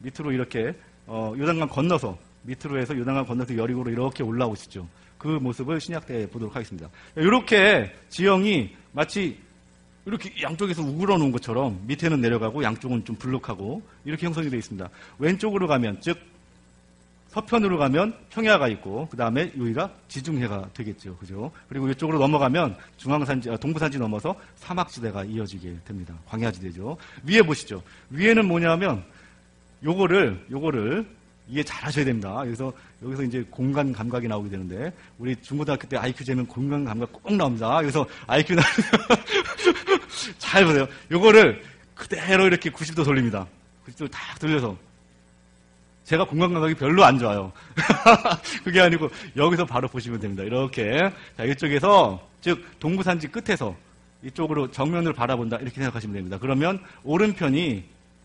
밑으로 이렇게, 어, 요단강 건너서, 밑으로 해서 요단강 건너서 여리고로 이렇게 올라오시죠. 그 모습을 신약 때 보도록 하겠습니다. 이렇게 지형이 마치 이렇게 양쪽에서 우그러 놓은 것처럼 밑에는 내려가고 양쪽은 좀 불룩하고 이렇게 형성이 되어 있습니다. 왼쪽으로 가면, 즉, 서편으로 가면 평야가 있고 그 다음에 여기가 지중해가 되겠죠, 그죠? 그리고 이쪽으로 넘어가면 중앙산지, 아, 동부산지 넘어서 사막지대가 이어지게 됩니다. 광야지대죠. 위에 보시죠. 위에는 뭐냐면 요거를 요거를 이해 잘 하셔야 됩니다. 여기서 여기서 이제 공간 감각이 나오게 되는데 우리 중고등학교 때 IQ 재면 공간 감각 꼭 나옵니다. 그래서 IQ 나 잘 보세요. 요거를 그대로 이렇게 90도 돌립니다. 90도 딱 돌려서 제가 공간 감각이 별로 안 좋아요. 그게 아니고 여기서 바로 보시면 됩니다. 이렇게 자 이쪽에서 즉 동부산지 끝에서 이쪽으로 정면을 바라본다 이렇게 생각하시면 됩니다. 그러면 오른편이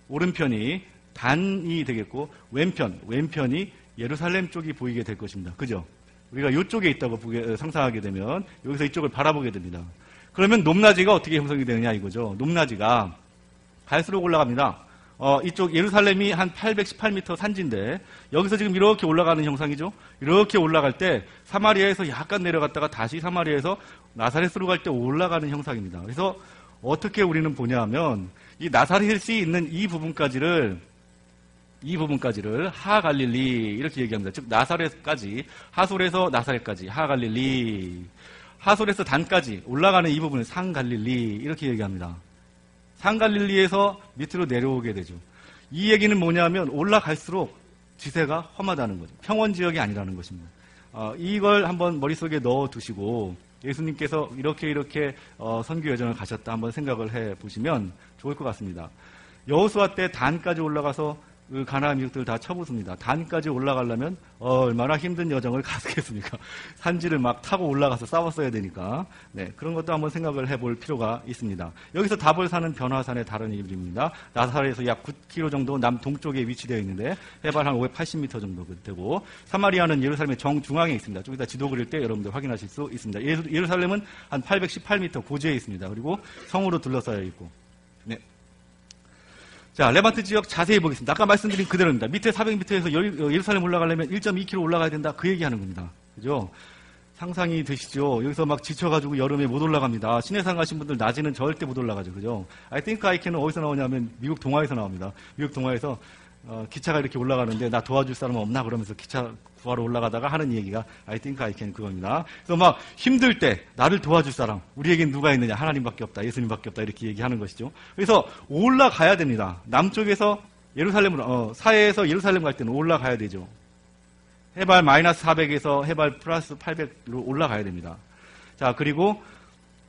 오른편이 단이 되겠고 왼편 왼편이 예루살렘 쪽이 보이게 될 것입니다. 그죠? 우리가 이쪽에 있다고 보게, 상상하게 되면 여기서 이쪽을 바라보게 됩니다. 그러면 높낮이가 어떻게 형성이 되느냐 이거죠. 높낮이가 갈수록 올라갑니다. 어, 이쪽 예루살렘이 한 818m 산지인데 여기서 지금 이렇게 올라가는 형상이죠. 이렇게 올라갈 때 사마리아에서 약간 내려갔다가 다시 사마리아에서 나사렛으로 갈 때 올라가는 형상입니다. 그래서 어떻게 우리는 보냐면 이 나사렛이 있는 이 부분까지를 이 부분까지를 하갈릴리 이렇게 얘기합니다. 즉 나사렛까지 하솔에서 나사렛까지 하갈릴리 하솔에서 단까지 올라가는 이 부분을 상갈릴리 이렇게 얘기합니다. 상갈릴리에서 밑으로 내려오게 되죠. 이 얘기는 뭐냐면 올라갈수록 지세가 험하다는 거죠. 평원 지역이 아니라는 것입니다. 어, 이걸 한번 머릿속에 넣어 두시고 예수님께서 이렇게 이렇게 어, 선교 여정을 가셨다 한번 생각을 해 보시면 좋을 것 같습니다. 여호수아 때 단까지 올라가서 그 가나안 민족들 다 쳐부습니다. 단까지 올라가려면 어, 얼마나 힘든 여정을 갔겠습니까? 산지를 막 타고 올라가서 싸웠어야 되니까 네, 그런 것도 한번 생각을 해볼 필요가 있습니다. 여기서 답을 사는 변화산의 다른 이름입니다. 나사렛에서 약 9km 정도 남동쪽에 위치되어 있는데 해발 한 580m 정도 되고 사마리아는 예루살렘의 정중앙에 있습니다. 좀 이따 지도 그릴 때 여러분들 확인하실 수 있습니다. 예루살렘은 한 818m 고지에 있습니다. 그리고 성으로 둘러싸여 있고 네, 자, 레반트 지역 자세히 보겠습니다. 아까 말씀드린 그대로입니다. 밑에 400m에서 어, 예루살렘 올라가려면 1.2km 올라가야 된다. 그 얘기하는 겁니다. 그죠? 상상이 되시죠? 여기서 막 지쳐가지고 여름에 못 올라갑니다. 시내산 가신 분들 낮에는 절대 못 올라가죠. 그죠? I think I can은 어디서 나오냐면 미국 동화에서 나옵니다. 미국 동화에서 어, 기차가 이렇게 올라가는데 나 도와줄 사람 없나 그러면서 기차 구하러 올라가다가 하는 얘기가 I think I can 그겁니다. 그래서 막 힘들 때 나를 도와줄 사람 우리에겐 누가 있느냐 하나님밖에 없다 예수님밖에 없다 이렇게 얘기하는 것이죠. 그래서 올라가야 됩니다. 남쪽에서 예루살렘으로 어, 사해에서 예루살렘 갈 때는 올라가야 되죠. 해발 마이너스 400에서 해발 플러스 800으로 올라가야 됩니다. 자 그리고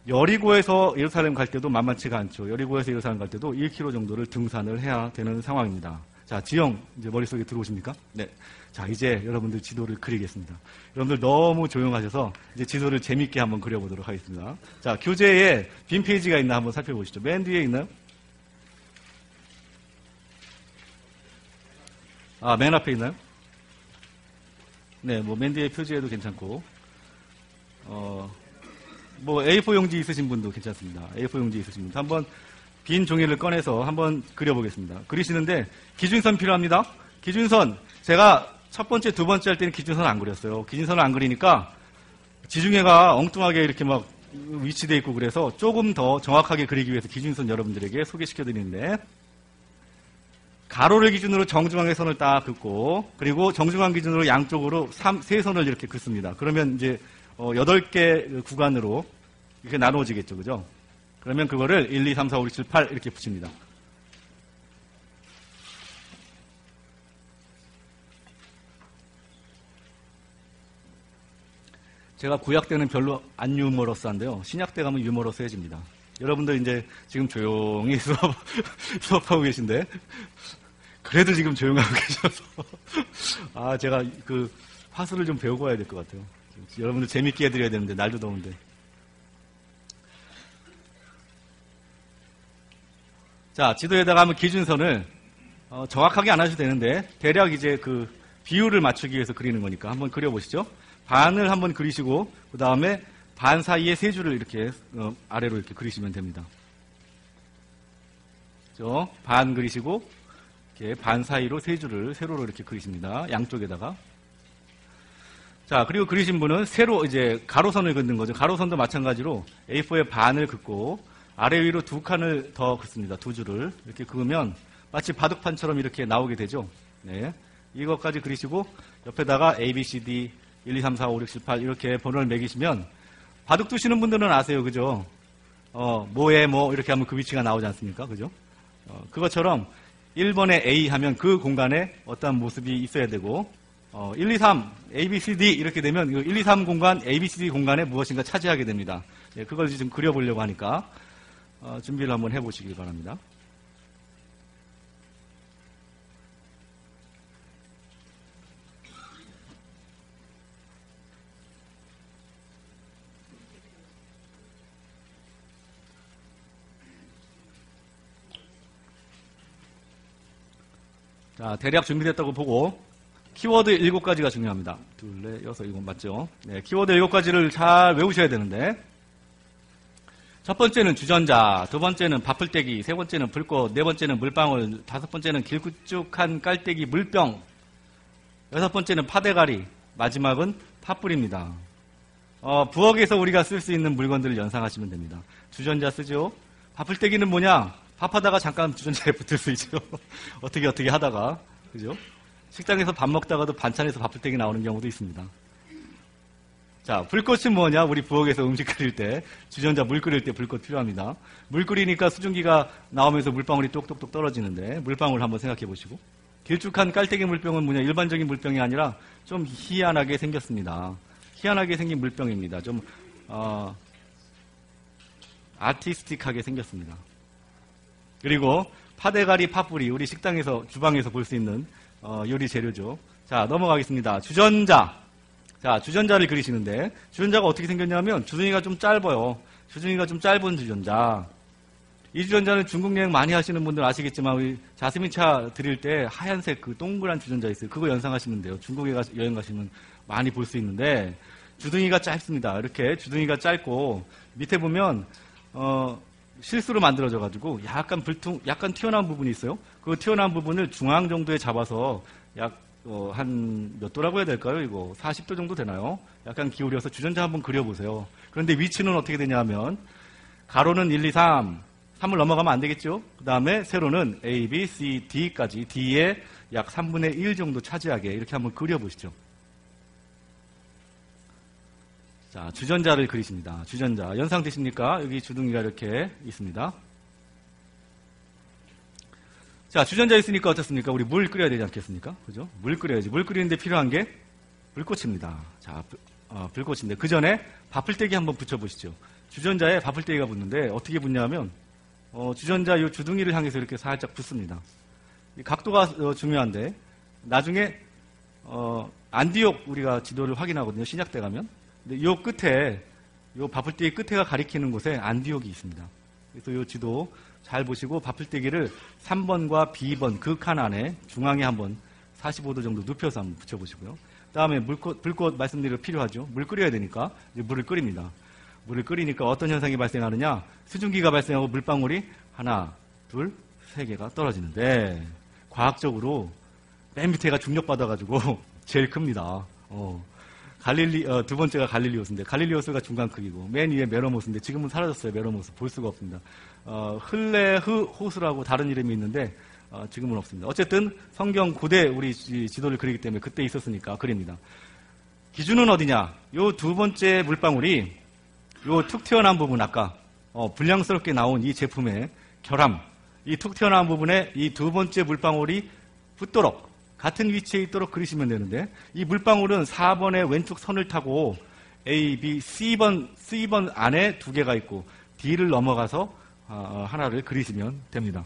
여리고에서 예루살렘 갈 때도 만만치가 않죠. 여리고에서 예루살렘 갈 때도 1km 정도를 등산을 해야 되는 상황입니다. 자, 지영, 이제 머릿속에 들어오십니까? 네. 자, 이제 여러분들 지도를 그리겠습니다. 여러분들 너무 조용하셔서 이제 지도를 재밌게 한번 그려보도록 하겠습니다. 자, 교재에 빈 페이지가 있나 한번 살펴보시죠. 맨 뒤에 있나요? 아, 맨 앞에 있나요? 네, 뭐, 맨 뒤에 표지에도 괜찮고, 어, 뭐, A4 용지 있으신 분도 괜찮습니다. A4 용지 있으신 분도 한번 빈 종이를 꺼내서 한번 그려보겠습니다. 그리시는데 기준선 필요합니다. 기준선 제가 첫 번째, 두 번째 할 때는 기준선 안 그렸어요. 기준선을 안 그리니까 지중해가 엉뚱하게 이렇게 막 위치돼 있고 그래서 조금 더 정확하게 그리기 위해서 기준선 여러분들에게 소개시켜 드리는데 가로를 기준으로 정중앙의 선을 딱 긋고 그리고 정중앙 기준으로 양쪽으로 3, 세 선을 이렇게 긋습니다. 그러면 이제 어, 8개 구간으로 이렇게 나누어지겠죠. 그죠? 그러면 그거를 1, 2, 3, 4, 5, 6, 7, 8 이렇게 붙입니다. 제가 구약 때는 별로 안 유머러스한데요. 신약 때 가면 유머러스해집니다. 여러분들 이제 지금 조용히 수업, 수업하고 계신데, 그래도 지금 조용하고 계셔서, 아, 제가 그 화술을 좀 배우고 와야 될 것 같아요. 여러분들 재밌게 해드려야 되는데, 날도 더운데. 자, 지도에다가 한번 기준선을 어, 정확하게 안 하셔도 되는데 대략 이제 그 비율을 맞추기 위해서 그리는 거니까 한번 그려보시죠. 반을 한번 그리시고 그 다음에 반 사이에 세 줄을 이렇게 어, 아래로 이렇게 그리시면 됩니다. 그렇죠? 반 그리시고 이렇게 반 사이로 세 줄을 세로로 이렇게 그리십니다. 양쪽에다가 자 그리고 그리신 분은 세로 이제 가로선을 긋는 거죠. 가로선도 마찬가지로 A4의 반을 긋고 아래 위로 두 칸을 더 긋습니다. 두 줄을 이렇게 그으면 마치 바둑판처럼 이렇게 나오게 되죠. 네. 이것까지 그리시고 옆에다가 A, B, C, D 1, 2, 3, 4, 5, 6, 7, 8 이렇게 번호를 매기시면 바둑 두시는 분들은 아세요. 그죠? 어, 뭐에 뭐 이렇게 하면 그 위치가 나오지 않습니까? 그죠? 어, 그것처럼 1번에 A 하면 그 공간에 어떠한 모습이 있어야 되고 어, 1, 2, 3, A, B, C, D 이렇게 되면 1, 2, 3 공간, A, B, C, D 공간에 무엇인가 차지하게 됩니다. 네, 그걸 지금 그려보려고 하니까 어, 준비를 한번 해보시길 바랍니다. 자, 대략 준비됐다고 보고 키워드 7가지가 중요합니다. 둘, 넷, 여섯, 일곱 맞죠? 네, 키워드 7가지를 잘 외우셔야 되는데 첫 번째는 주전자, 두 번째는 바풀떼기, 세 번째는 불꽃, 네 번째는 물방울, 다섯 번째는 길쭉한 깔때기 물병, 여섯 번째는 파대가리, 마지막은 팥불입니다. 어, 부엌에서 우리가 쓸 수 있는 물건들을 연상하시면 됩니다. 주전자 쓰죠? 바풀떼기는 뭐냐? 밥하다가 잠깐 주전자에 붙을 수 있죠. 어떻게 어떻게 하다가, 그죠? 식당에서 밥 먹다가도 반찬에서 바풀떼기 나오는 경우도 있습니다. 자, 불꽃은 뭐냐? 우리 부엌에서 음식 끓일 때, 주전자 물 끓일 때 불꽃 필요합니다. 물 끓이니까 수증기가 나오면서 물방울이 똑똑똑 떨어지는데, 물방울 한번 생각해 보시고. 길쭉한 깔때기 물병은 뭐냐? 일반적인 물병이 아니라 좀 희한하게 생겼습니다. 희한하게 생긴 물병입니다. 좀, 어, 아티스틱하게 생겼습니다. 그리고 파대가리 팥불이 우리 식당에서, 주방에서 볼 수 있는 어, 요리 재료죠. 자, 넘어가겠습니다. 주전자. 자, 주전자를 그리시는데, 주전자가 어떻게 생겼냐면, 주둥이가 좀 짧아요. 주둥이가 좀 짧은 주전자. 이 주전자는 중국 여행 많이 하시는 분들 아시겠지만, 우리 자스민 차 드릴 때 하얀색 그 동그란 주전자 있어요. 그거 연상하시면 돼요. 중국에 가, 여행 가시면 많이 볼 수 있는데, 주둥이가 짧습니다. 이렇게 주둥이가 짧고, 밑에 보면, 어, 실수로 만들어져가지고, 약간 불퉁, 약간 튀어나온 부분이 있어요. 그 튀어나온 부분을 중앙 정도에 잡아서 약 어, 한 몇 도라고 해야 될까요? 이거 40도 정도 되나요? 약간 기울여서 주전자 한번 그려보세요. 그런데 위치는 어떻게 되냐면 가로는 1, 2, 3, 3을 넘어가면 안 되겠죠? 그 다음에 세로는 A, B, C, D까지 D의 약 3분의 1 정도 차지하게 이렇게 한번 그려보시죠. 자, 주전자를 그리십니다. 주전자. 연상되십니까? 여기 주둥이가 이렇게 있습니다. 자, 주전자 있으니까 어떻습니까? 우리 물 끓여야 되지 않겠습니까? 그죠? 물 끓여야지. 물 끓이는데 필요한 게 불꽃입니다. 자, 불, 어, 불꽃인데 그 전에 바풀떼기 한번 붙여보시죠. 주전자에 바풀떼기가 붙는데 어떻게 붙냐면 어, 주전자 요 주둥이를 향해서 이렇게 살짝 붙습니다. 이 각도가 어, 중요한데 나중에 어, 안디옥 우리가 지도를 확인하거든요. 신약 때 가면. 근데 요 끝에 요 바풀떼기 끝에가 가리키는 곳에 안디옥이 있습니다. 그래서 요 지도 잘 보시고 바풀떼기를 3번과 B번 그 칸 안에 중앙에 한번 45도 정도 눕혀서 한번 붙여보시고요. 다음에 물꽃, 불꽃 말씀드려 필요하죠. 물 끓여야 되니까 이제 물을 끓입니다. 물을 끓이니까 어떤 현상이 발생하느냐? 수증기가 발생하고 물방울이 하나, 둘, 세 개가 떨어지는데 과학적으로 맨 밑에가 중력 받아가지고 제일 큽니다. 어. 갈릴리 어, 두 번째가 갈릴리 호수인데 갈릴리 호수가 중간 크기고 맨 위에 메롬 호수인데 지금은 사라졌어요 메롬 호수 볼 수가 없습니다. 어, 훌레 호수라고 다른 이름이 있는데 어, 지금은 없습니다. 어쨌든 성경 고대 우리 지도를 그리기 때문에 그때 있었으니까 그립니다. 기준은 어디냐? 요 두 번째 물방울이 요 툭 튀어나온 부분 아까 어, 불량스럽게 나온 이 제품의 결함 이 툭 튀어나온 부분에 이 두 번째 물방울이 붙도록 같은 위치에 있도록 그리시면 되는데 이 물방울은 4번의 왼쪽 선을 타고 A, B, C번, C번 안에 두 개가 있고 D를 넘어가서 어, 하나를 그리시면 됩니다.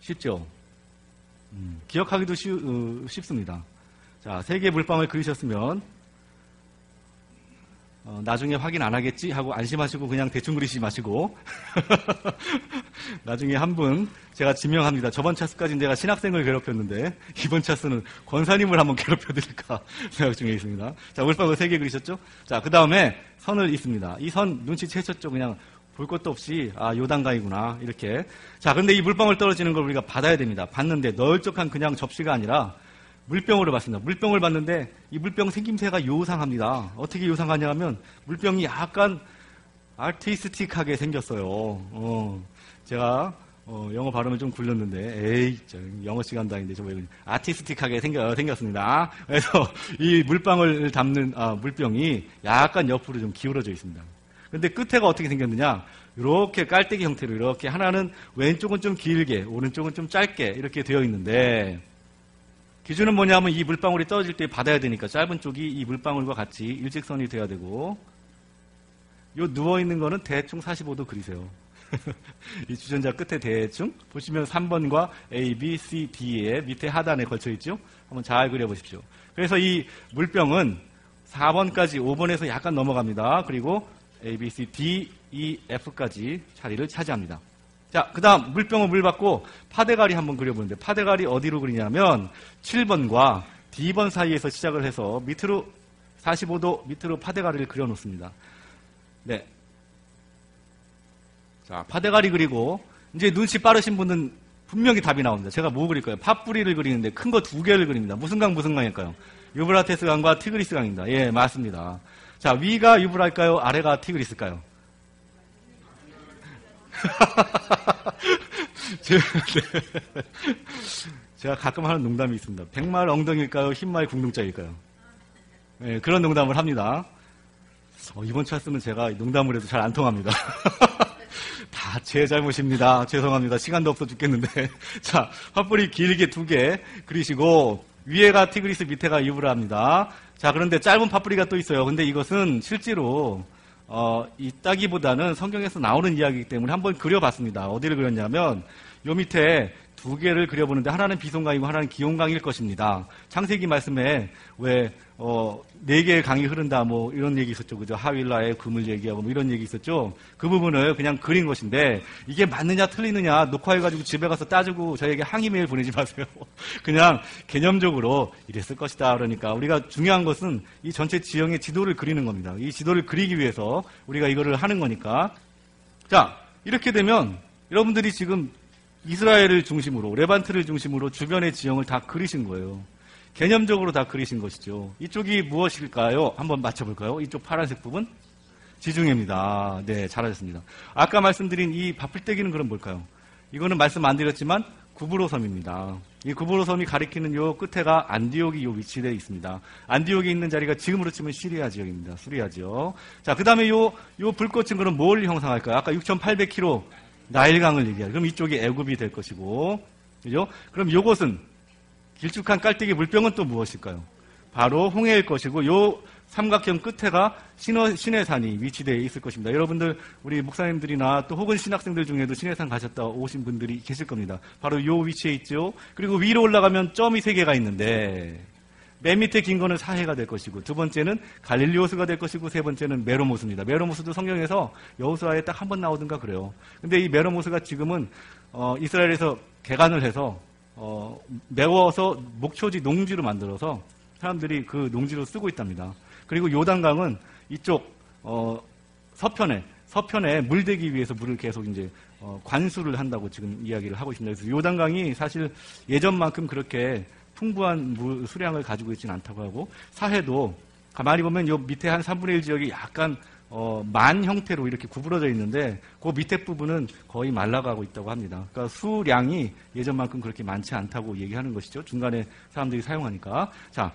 쉽죠? 음, 기억하기도 쉬, 어, 쉽습니다. 자, 세개 물방울 그리셨으면 어, 나중에 확인 안 하겠지 하고 안심하시고 그냥 대충 그리지 마시고 나중에 한 분 제가 지명합니다. 저번 차스까지 내가 신학생을 괴롭혔는데 이번 차스는 권사님을 한번 괴롭혀드릴까 생각 중에 있습니다. 자 물방울 세개 그리셨죠? 자그 다음에 선을 있습니다. 이 선 눈치채셨죠? 그냥 볼 것도 없이 아 요단강이구나 이렇게 자 근데 이 물방울 떨어지는 걸 우리가 받아야 됩니다. 받는데 널쩍한 그냥 접시가 아니라 물병으로 봤습니다. 물병을 봤는데 이 물병 생김새가 요상합니다. 어떻게 요상하냐 하면 물병이 약간 아티스틱하게 생겼어요. 어, 제가 어, 영어 발음을 좀 굴렸는데 에이 영어 시간도 아닌데 좀 아티스틱하게 생겨, 생겼습니다. 그래서 이 물방울 담는 아, 물병이 약간 옆으로 좀 기울어져 있습니다. 근데 끝에가 어떻게 생겼느냐? 이렇게 깔때기 형태로 이렇게 하나는 왼쪽은 좀 길게 오른쪽은 좀 짧게 이렇게 되어 있는데 기준은 뭐냐면 이 물방울이 떨어질 때 받아야 되니까 짧은 쪽이 이 물방울과 같이 일직선이 돼야 되고 요 누워 있는 거는 대충 45도 그리세요. 이 주전자 끝에 대충 보시면 3번과 A, B, C, D의 밑에 하단에 걸쳐 있죠. 한번 잘 그려 보십시오. 그래서 이 물병은 4번까지 5번에서 약간 넘어갑니다. 그리고 A, B, C, D, E, F까지 자리를 차지합니다. 자, 그 다음 물병을 물 받고 파대가리 한번 그려보는데 파대가리 어디로 그리냐면 7번과 D번 사이에서 시작을 해서 밑으로 45도 밑으로 파대가리를 그려놓습니다. 네. 자, 파대가리 그리고 이제 눈치 빠르신 분은 분명히 답이 나옵니다. 제가 뭐 그릴까요? 팥뿌리를 그리는데 큰 거 두 개를 그립니다. 무슨 강 무슨 강일까요? 유브라테스 강과 티그리스 강입니다. 예, 맞습니다. 자, 위가 유브라일까요? 아래가 티그리스일까요? 네. 제가 가끔 하는 농담이 있습니다. 백말 엉덩이일까요? 흰말 궁둥짝일까요? 네, 그런 농담을 합니다. 어, 이번 차스는 제가 농담을 해도 잘 안 통합니다. 다 제 잘못입니다. 죄송합니다. 시간도 없어 죽겠는데. 자, 팥뿌리 길게 두 개 그리시고 위에가 티그리스 밑에가 유브라입니다. 자, 그런데 짧은 팥뿌리가 또 있어요. 근데 이것은 실제로 어, 있다기보다는 성경에서 나오는 이야기이기 때문에 한번 그려봤습니다. 어디를 그렸냐면 요 밑에 두 개를 그려보는데 하나는 비송강이고 하나는 기온강일 것입니다. 창세기 말씀에 왜 어, 네 개의 강이 흐른다 뭐 이런 얘기 있었죠. 그죠? 하윌라의 금을 얘기하고 뭐 이런 얘기 있었죠. 그 부분을 그냥 그린 것인데 이게 맞느냐 틀리느냐 녹화해가지고 집에 가서 따지고 저에게 항의 메일 보내지 마세요. 그냥 개념적으로 이랬을 것이다. 그러니까 우리가 중요한 것은 이 전체 지형의 지도를 그리는 겁니다. 이 지도를 그리기 위해서 우리가 이거를 하는 거니까. 자, 이렇게 되면 여러분들이 지금 이스라엘을 중심으로 레반트를 중심으로 주변의 지형을 다 그리신 거예요. 개념적으로 다 그리신 것이죠. 이쪽이 무엇일까요? 한번 맞춰볼까요? 이쪽 파란색 부분? 지중해입니다. 네, 잘하셨습니다. 아까 말씀드린 이 바풀떼기는 그럼 뭘까요? 이거는 말씀 안 드렸지만 구브로 섬입니다. 이 구브로 섬이 가리키는 요 끝에가 안디옥이 요 위치되어 있습니다. 안디옥에 있는 자리가 지금으로 치면 시리아 지역입니다. 수리아 지역. 자, 그 다음에 요, 요 불꽃은 그럼 뭘 형상할까요? 아까 6,800km 나일강을 얘기해요. 그럼 이쪽이 애굽이 될 것이고, 그죠? 그럼 요것은 길쭉한 깔때기 물병은 또 무엇일까요? 바로 홍해일 것이고 요 삼각형 끝에가 시내, 시내산이 위치되어 있을 것입니다. 여러분들 우리 목사님들이나 또 혹은 신학생들 중에도 시내산 가셨다 오신 분들이 계실 겁니다. 바로 요 위치에 있죠. 그리고 위로 올라가면 점이 세 개가 있는데 맨 밑에 긴 거는 사해가 될 것이고 두 번째는 갈릴리 호수가 될 것이고 세 번째는 메롬 호수입니다. 메롬 호수도 성경에서 여호수아에 딱 한 번 나오든가 그래요. 근데 이 메롬 호수가 지금은 어, 이스라엘에서 개간을 해서 어, 메워서 목초지 농지로 만들어서 사람들이 그 농지로 쓰고 있답니다. 그리고 요단강은 이쪽 어, 서편에 서편에 물대기 위해서 물을 계속 이제 어, 관수를 한다고 지금 이야기를 하고 있습니다. 그래서 요단강이 사실 예전만큼 그렇게 풍부한 물 수량을 가지고 있지는 않다고 하고 사해도 가만히 보면 요 밑에 한 3분의 1 지역이 약간 어, 만 형태로 이렇게 구부러져 있는데 그 밑에 부분은 거의 말라가고 있다고 합니다. 그러니까 수량이 예전만큼 그렇게 많지 않다고 얘기하는 것이죠. 중간에 사람들이 사용하니까. 자,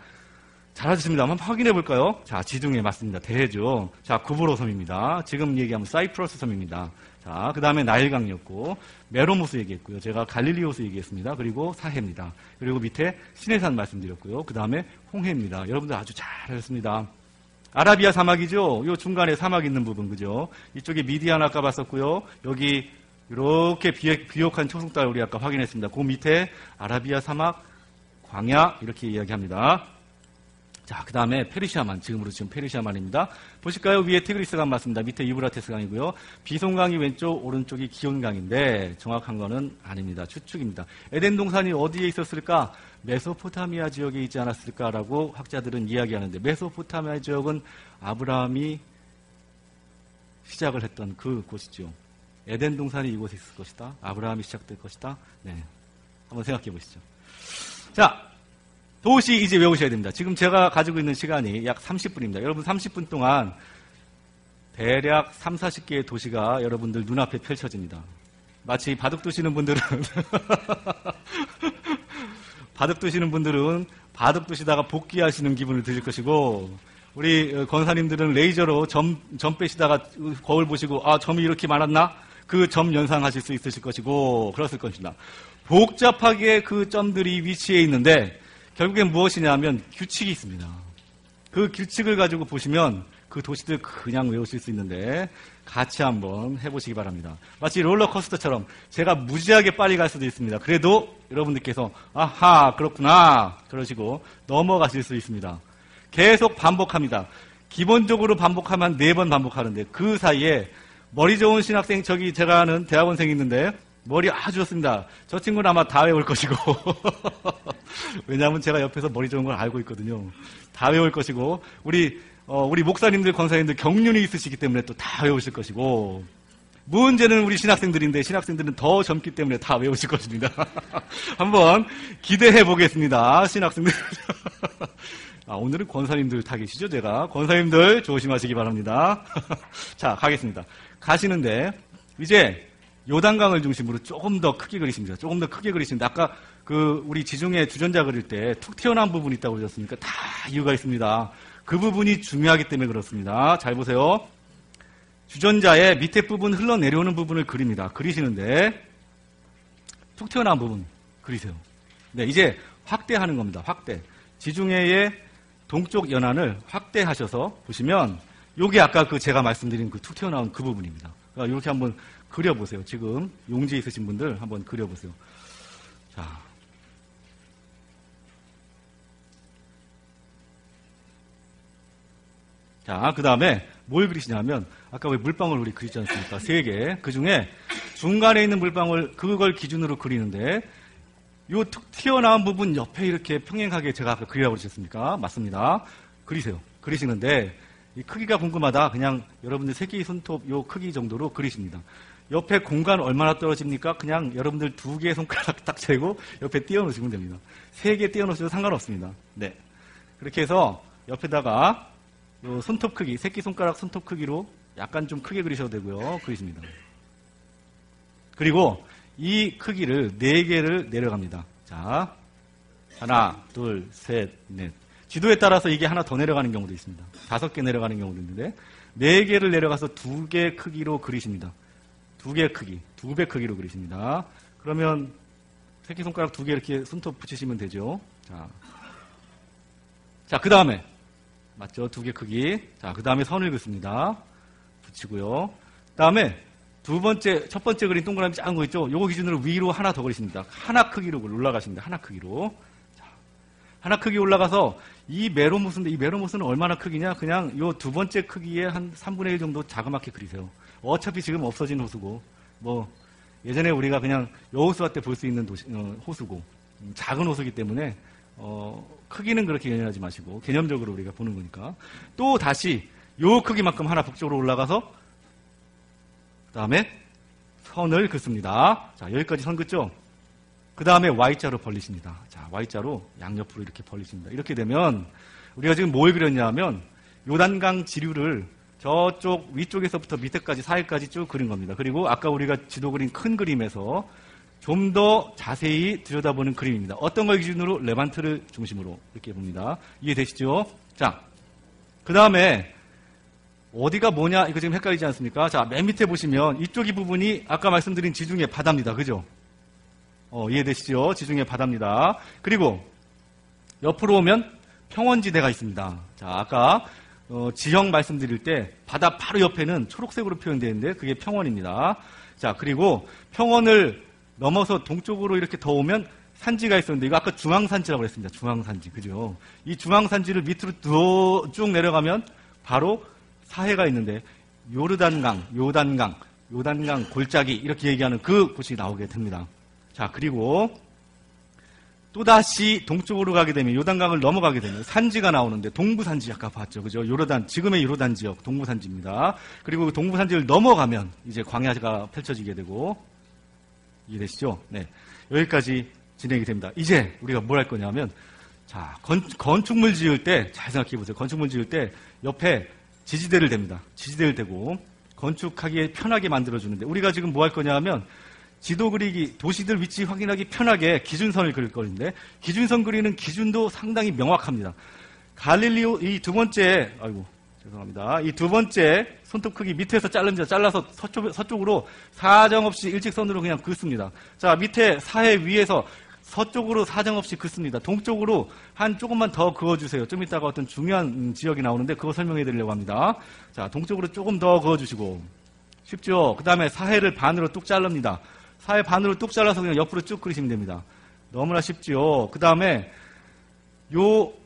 잘하셨습니다. 한번 확인해 볼까요? 자, 지중해 맞습니다. 대해죠. 자, 구브로 섬입니다. 지금 얘기하면 사이프러스 섬입니다. 자, 그 다음에 나일강이었고, 메롬 호수 얘기했고요. 제가 갈릴리 호수 얘기했습니다. 그리고 사해입니다. 그리고 밑에 시내산 말씀드렸고요. 그 다음에 홍해입니다. 여러분들 아주 잘하셨습니다. 아라비아 사막이죠. 요 중간에 사막 있는 부분, 그죠? 이쪽에 미디안 아까 봤었고요. 여기 이렇게 비옥한 초승달 우리 아까 확인했습니다. 그 밑에 아라비아 사막, 광야 이렇게 이야기합니다. 자, 그 다음에 페르시아만, 지금으로 지금 페르시아만입니다. 보실까요? 위에 티그리스강 맞습니다. 밑에 유브라테스 강이고요. 비송강이 왼쪽, 오른쪽이 기온강인데 정확한 거는 아닙니다. 추측입니다. 에덴 동산이 어디에 있었을까? 메소포타미아 지역에 있지 않았을까라고 학자들은 이야기하는데 메소포타미아 지역은 아브라함이 시작을 했던 그 곳이죠. 에덴 동산이 이곳에 있을 것이다. 아브라함이 시작될 것이다. 네. 한번 생각해 보시죠. 자, 도시 이제 외우셔야 됩니다. 지금 제가 가지고 있는 시간이 약 30분입니다. 여러분 30분 동안 대략 3, 40개의 도시가 여러분들 눈앞에 펼쳐집니다. 마치 바둑 두시는 분들은 바둑 두시는 분들은 바둑 두시다가 복귀하시는 기분을 드실 것이고 우리 권사님들은 레이저로 점, 점 빼시다가 거울 보시고 아 점이 이렇게 많았나? 그 점 연상하실 수 있으실 것이고 그랬을 것입니다. 복잡하게 그 점들이 위치해 있는데 결국엔 무엇이냐면 규칙이 있습니다. 그 규칙을 가지고 보시면 그 도시들 그냥 외우실 수 있는데 같이 한번 해보시기 바랍니다. 마치 롤러코스터처럼 제가 무지하게 빨리 갈 수도 있습니다. 그래도 여러분들께서 아하 그렇구나 그러시고 넘어가실 수 있습니다. 계속 반복합니다. 기본적으로 반복하면 네 번 반복하는데 그 사이에 머리 좋은 신학생 저기 제가 아는 대학원생이 있는데 머리 아주 좋습니다. 저 친구는 아마 다 외울 것이고. 왜냐하면 제가 옆에서 머리 좋은 걸 알고 있거든요. 다 외울 것이고, 우리, 어, 우리 목사님들, 권사님들 경륜이 있으시기 때문에 또 다 외우실 것이고, 문제는 우리 신학생들인데 신학생들은 더 젊기 때문에 다 외우실 것입니다. 한번 기대해 보겠습니다. 신학생들. 아, 오늘은 권사님들 타 계시죠, 제가. 권사님들 조심하시기 바랍니다. 자, 가겠습니다. 가시는데, 이제 요단강을 중심으로 조금 더 크게 그리십니다. 조금 더 크게 그리십니다. 아까 그 우리 지중해 주전자 그릴 때 툭 튀어나온 부분이 있다고 그러셨습니까? 다 이유가 있습니다. 그 부분이 중요하기 때문에 그렇습니다. 잘 보세요. 주전자의 밑에 부분 흘러내려오는 부분을 그립니다. 그리시는데 툭 튀어나온 부분 그리세요. 네, 이제 확대하는 겁니다. 확대. 지중해의 동쪽 연안을 확대하셔서 보시면 요게 아까 그 제가 말씀드린 그 툭 튀어나온 그 부분입니다. 그러니까 이렇게 한번 그려보세요. 지금 용지 있으신 분들 한번 그려보세요. 자. 자, 그 다음에 뭘 그리시냐면, 아까 왜 물방울 우리 그리지 않습니까? 세 개. 그 중에 중간에 있는 물방울, 그걸 기준으로 그리는데, 요툭 튀어나온 부분 옆에 이렇게 평행하게 제가 아까 그리라고 그러셨습니까? 맞습니다. 그리세요. 그리시는데, 이 크기가 궁금하다. 그냥 여러분들 새끼 손톱 요 크기 정도로 그리십니다. 옆에 공간 얼마나 떨어집니까? 그냥 여러분들 두 개의 손가락 딱 재고 옆에 띄워놓으시면 됩니다. 세 개 띄워놓으셔도 상관없습니다. 네. 그렇게 해서 옆에다가 손톱 크기, 새끼 손가락 손톱 크기로 약간 좀 크게 그리셔도 되고요. 그리십니다. 그리고 이 크기를 네 개를 내려갑니다. 자, 하나, 둘, 셋, 넷. 지도에 따라서 이게 하나 더 내려가는 경우도 있습니다. 다섯 개 내려가는 경우도 있는데 네 개를 내려가서 두 개 크기로 그리십니다. 두 개 크기, 두 배 크기로 그리십니다. 그러면 새끼손가락 두 개 이렇게 손톱 붙이시면 되죠. 자, 자, 그 다음에 맞죠? 두 개 크기. 자, 그 다음에 선을 긋습니다. 붙이고요. 그 다음에 두 번째, 첫 번째 그린 동그라미 작은 거 있죠? 요거 기준으로 위로 하나 더 그리십니다. 하나 크기로 올라가십니다. 하나 크기로. 자, 하나 크기 올라가서 이 메로무스인데 이 메로무스는 얼마나 크기냐? 그냥 요 두 번째 크기의 한 3분의 1 정도 자그맣게 그리세요. 어차피 지금 없어진 호수고, 뭐, 예전에 우리가 그냥 여호수아 때 볼 수 있는 도시, 어, 호수고, 음, 작은 호수기 때문에, 어, 크기는 그렇게 연연하지 마시고, 개념적으로 우리가 보는 거니까. 또 다시, 요 크기만큼 하나 북쪽으로 올라가서, 그 다음에 선을 긋습니다. 자, 여기까지 선 긋죠? 그 다음에 Y자로 벌리십니다. 자, Y자로 양옆으로 이렇게 벌리십니다. 이렇게 되면, 우리가 지금 뭘 그렸냐 하면, 요단강 지류를 저쪽 위쪽에서부터 밑에까지 사이까지 쭉 그린 겁니다. 그리고 아까 우리가 지도 그린 큰 그림에서 좀 더 자세히 들여다보는 그림입니다. 어떤 걸 기준으로 레반트를 중심으로 이렇게 봅니다. 이해되시죠? 자, 그 다음에 어디가 뭐냐 이거 지금 헷갈리지 않습니까? 자, 맨 밑에 보시면 이쪽이 부분이 아까 말씀드린 지중해 바다입니다. 그죠? 어, 이해되시죠? 지중해 바다입니다. 그리고 옆으로 오면 평원지대가 있습니다. 자, 아까 어, 지형 말씀드릴 때 바다 바로 옆에는 초록색으로 표현되어 있는데 그게 평원입니다. 자 그리고 평원을 넘어서 동쪽으로 이렇게 더 오면 산지가 있었는데 이거 아까 중앙산지라고 그랬습니다. 중앙산지 그죠? 이 중앙산지를 밑으로 쭉 내려가면 바로 사해가 있는데 요르단강, 요단강, 요단강 골짜기 이렇게 얘기하는 그 곳이 나오게 됩니다. 자 그리고 또다시 동쪽으로 가게 되면 요단강을 넘어가게 되면 산지가 나오는데 동부산지 아까 봤죠. 그죠? 요르단, 지금의 요르단 지역 동부산지입니다. 그리고 그 동부산지를 넘어가면 이제 광야가 펼쳐지게 되고 이해되시죠? 네. 여기까지 진행이 됩니다. 이제 우리가 뭘 할 거냐면 자, 건, 건축물 지을 때 잘 생각해 보세요. 건축물 지을 때 옆에 지지대를 댑니다. 지지대를 대고 건축하기에 편하게 만들어 주는데 우리가 지금 뭐 할 거냐 하면 지도 그리기, 도시들 위치 확인하기 편하게 기준선을 그릴 거인데 기준선 그리는 기준도 상당히 명확합니다. 갈릴리오 이 두 번째, 아이고 죄송합니다. 이 두 번째 손톱 크기 밑에서 자릅니다. 잘라서 서쪽, 서쪽으로 사정없이 일직선으로 그냥 긋습니다. 자 밑에 사해 위에서 서쪽으로 사정없이 긋습니다. 동쪽으로 한 조금만 더 그어주세요. 좀 이따가 어떤 중요한 지역이 나오는데 그거 설명해 드리려고 합니다. 자 동쪽으로 조금 더 그어주시고 쉽죠? 그 다음에 사해를 반으로 뚝 자릅니다. 사회 반으로 뚝 잘라서 그냥 옆으로 쭉 그리시면 됩니다. 너무나 쉽죠. 그 다음에 요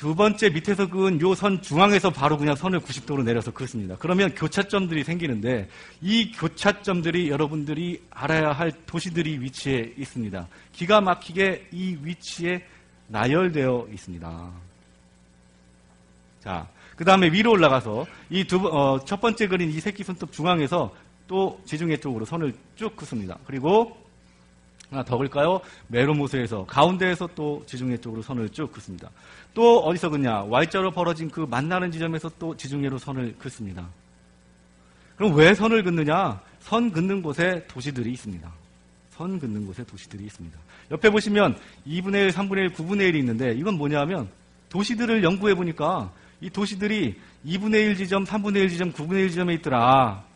두 번째 밑에서 그은 요 선 중앙에서 바로 그냥 선을 90도로 내려서 그렇습니다. 그러면 교차점들이 생기는데 이 교차점들이 여러분들이 알아야 할 도시들이 위치해 있습니다. 기가 막히게 이 위치에 나열되어 있습니다. 자, 그 다음에 위로 올라가서 이 두, 어, 첫 번째 그린 이 새끼 손톱 중앙에서 또 지중해 쪽으로 선을 쭉 긋습니다. 그리고 하나 더 글까요? 메로모스에서 가운데에서 또 지중해 쪽으로 선을 쭉 긋습니다. 또 어디서 긋냐? Y자로 벌어진 그 만나는 지점에서 또 지중해로 선을 긋습니다. 그럼 왜 선을 긋느냐? 선 긋는 곳에 도시들이 있습니다. 선 긋는 곳에 도시들이 있습니다. 옆에 보시면 2분의 1, 3분의 1, 9분의 1이 있는데 이건 뭐냐면 도시들을 연구해 보니까 이 도시들이 2분의 1 지점, 3분의 1 지점, 9분의 1 지점에 있더라.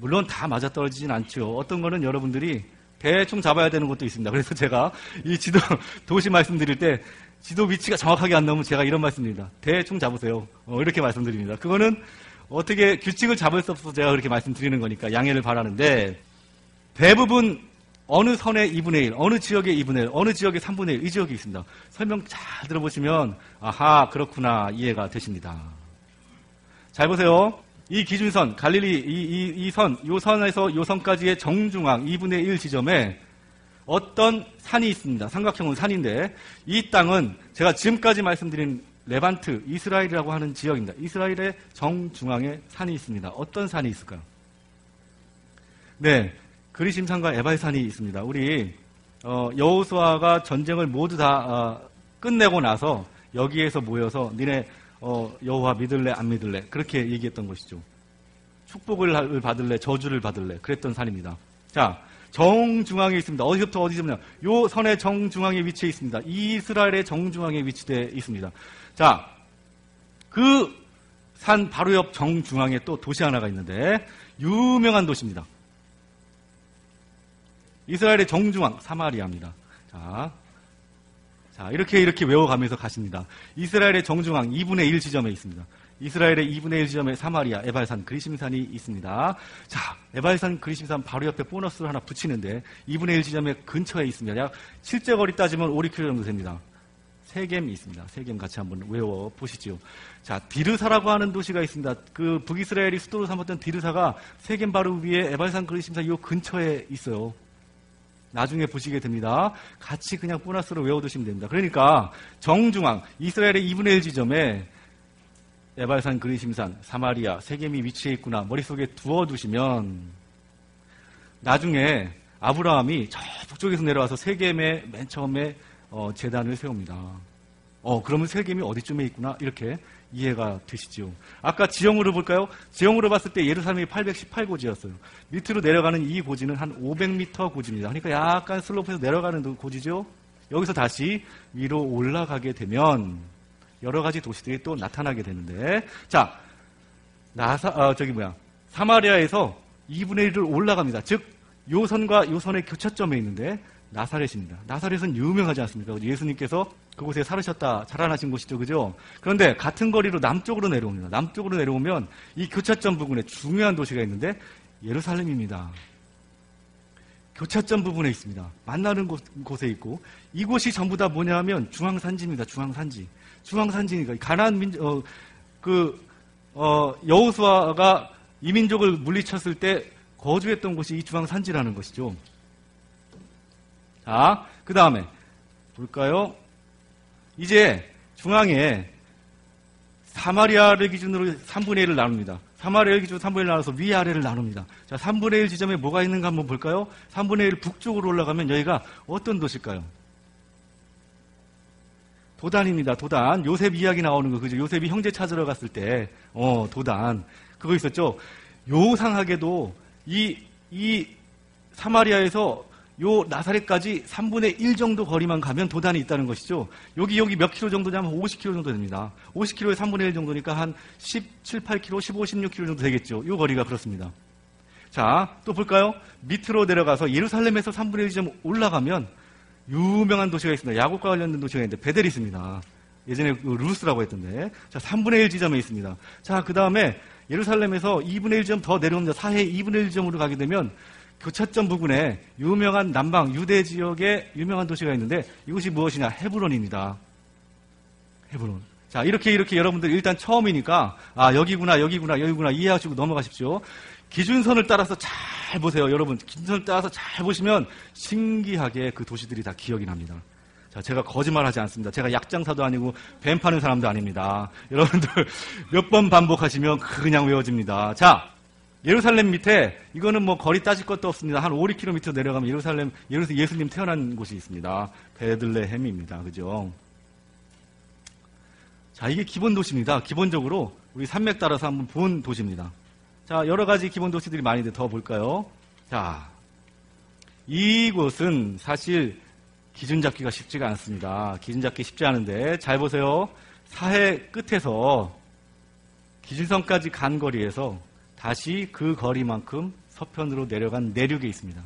물론 다 맞아떨어지진 않죠. 어떤 거는 여러분들이 대충 잡아야 되는 것도 있습니다. 그래서 제가 이 지도, 도시 말씀드릴 때 지도 위치가 정확하게 안 나오면 제가 이런 말씀드립니다. 대충 잡으세요. 어, 이렇게 말씀드립니다. 그거는 어떻게 규칙을 잡을 수 없어서 제가 그렇게 말씀드리는 거니까 양해를 바라는데 대부분 어느 선의 2분의 1, 어느 지역의 2분의 1, 어느 지역의 3분의 1, 이 지역이 있습니다. 설명 잘 들어보시면 아하 그렇구나 이해가 되십니다. 잘 보세요. 이 기준선 갈릴리 이, 이, 이 선, 요 선에서 요 선까지의 정중앙 2분의 1 지점에 어떤 산이 있습니다. 삼각형은 산인데 이 땅은 제가 지금까지 말씀드린 레반트, 이스라엘이라고 하는 지역입니다. 이스라엘의 정중앙에 산이 있습니다. 어떤 산이 있을까요? 네, 그리심산과 에발산이 있습니다. 우리 어, 여호수아가 전쟁을 모두 다 어, 끝내고 나서 여기에서 모여서 니네 어, 여호와 믿을래 안 믿을래 그렇게 얘기했던 것이죠. 축복을 받을래 저주를 받을래 그랬던 산입니다. 자 정중앙에 있습니다. 어디부터 어디쯤냐? 요 선의 정중앙에 위치해 있습니다. 이스라엘의 정중앙에 위치되어 있습니다. 자, 그 산 바로 옆 정중앙에 또 도시 하나가 있는데 유명한 도시입니다. 이스라엘의 정중앙 사마리아입니다. 자, 자 이렇게 이렇게 외워가면서 가십니다. 이스라엘의 정중앙 2분의 1 지점에 있습니다. 이스라엘의 2분의 1 지점에 사마리아, 에발산, 그리심산이 있습니다. 자, 에발산, 그리심산 바로 옆에 보너스를 하나 붙이는데 2분의 1 지점에 근처에 있습니다. 약 실제 거리 따지면 5, 6km 정도 됩니다. 세겜이 있습니다. 세겜 같이 한번 외워 보시죠. 자, 디르사라고 하는 도시가 있습니다. 그 북이스라엘이 수도로 삼았던 디르사가 세겜 바로 위에 에발산, 그리심산 이 근처에 있어요. 나중에 보시게 됩니다. 같이 그냥 보너스로 외워두시면 됩니다. 그러니까 정중앙 이스라엘의 2분의 1 지점에 에발산, 그리심산, 사마리아, 세겜이 위치해 있구나 머릿속에 두어두시면 나중에 아브라함이 저 북쪽에서 내려와서 세겜에 맨 처음에 어, 재단을 세웁니다. 어, 그러면 세겜이 어디쯤에 있구나 이렇게 이해가 되시죠. 아까 지형으로 볼까요? 지형으로 봤을 때 예루살렘이 818고지였어요. 밑으로 내려가는 이 고지는 한 500m 고지입니다. 그러니까 약간 슬로프에서 내려가는 고지죠. 여기서 다시 위로 올라가게 되면 여러 가지 도시들이 또 나타나게 되는데 자 나사 어, 저기 뭐야 사마리아에서 2분의 1을 올라갑니다. 즉 요선과 요선의 교차점에 있는데 나사렛입니다. 나사렛은 유명하지 않습니까? 예수님께서 그곳에 살으셨다 자라나신 곳이죠. 그죠? 그런데 같은 거리로 남쪽으로 내려옵니다. 남쪽으로 내려오면 이 교차점 부분에 중요한 도시가 있는데 예루살렘입니다. 교차점 부분에 있습니다. 만나는 곳, 곳에 있고 이곳이 전부 다 뭐냐 하면 중앙산지입니다. 중앙산지. 중앙산지니까 가나안 민 어, 그 어, 여호수아가 이민족을 물리쳤을 때 거주했던 곳이 이 중앙산지라는 것이죠. 자, 그 다음에 볼까요? 이제 중앙에 사마리아를 기준으로 3분의 1을 나눕니다. 사마리아를 기준으로 3분의 1을 나눠서 위아래를 나눕니다. 자, 3분의 1 지점에 뭐가 있는가 한번 볼까요? 3분의 1 북쪽으로 올라가면 여기가 어떤 도시일까요? 도단입니다. 도단. 요셉 이야기 나오는 거 그죠? 요셉이 형제 찾으러 갔을 때, 어, 도단. 그거 있었죠? 요상하게도 이, 이 사마리아에서 요 나사렛까지 3분의 1 정도 거리만 가면 도단이 있다는 것이죠. 여기 여기 몇 킬로 정도냐면 50킬로 정도 됩니다. 50킬로에 3분의 1 정도니까 한 17, 8킬로, 15, 16킬로 정도 되겠죠. 요 거리가 그렇습니다. 자, 또 볼까요? 밑으로 내려가서 예루살렘에서 3분의 1 좀 올라가면 유명한 도시가 있습니다. 야곱과 관련된 도시가 있는데 베델이 있습니다. 예전에 그 루스라고 했던데. 자, 3분의 1 지점에 있습니다. 자, 그 다음에 예루살렘에서 2분의 1 점 더 내려옵니다. 사해 2분의 1 점으로 가게 되면 교차점 부근에 유명한 남방 유대 지역에 유명한 도시가 있는데 이곳이 무엇이냐? 헤브론입니다. 헤브론. 자, 이렇게 이렇게 여러분들 일단 처음이니까 아, 여기구나, 여기구나, 여기구나 이해하시고 넘어가십시오. 기준선을 따라서 잘 보세요. 여러분, 기준선을 따라서 잘 보시면 신기하게 그 도시들이 다 기억이 납니다. 자, 제가 거짓말 하지 않습니다. 제가 약장사도 아니고 뱀 파는 사람도 아닙니다. 여러분들 몇 번 반복하시면 그냥 외워집니다. 자, 예루살렘 밑에 이거는 뭐 거리 따질 것도 없습니다. 한 5, 6km 내려가면 예루살렘 예수님 태어난 곳이 있습니다. 베들레헴입니다. 그죠? 자, 이게 기본 도시입니다. 기본적으로 우리 산맥 따라서 한번 본 도시입니다. 자, 여러 가지 기본 도시들이 많이 더 볼까요? 자, 이곳은 사실 기준 잡기가 쉽지가 않습니다. 기준 잡기 쉽지 않은데 잘 보세요. 사해 끝에서 기준선까지 간 거리에서 다시 그 거리만큼 서편으로 내려간 내륙에 있습니다.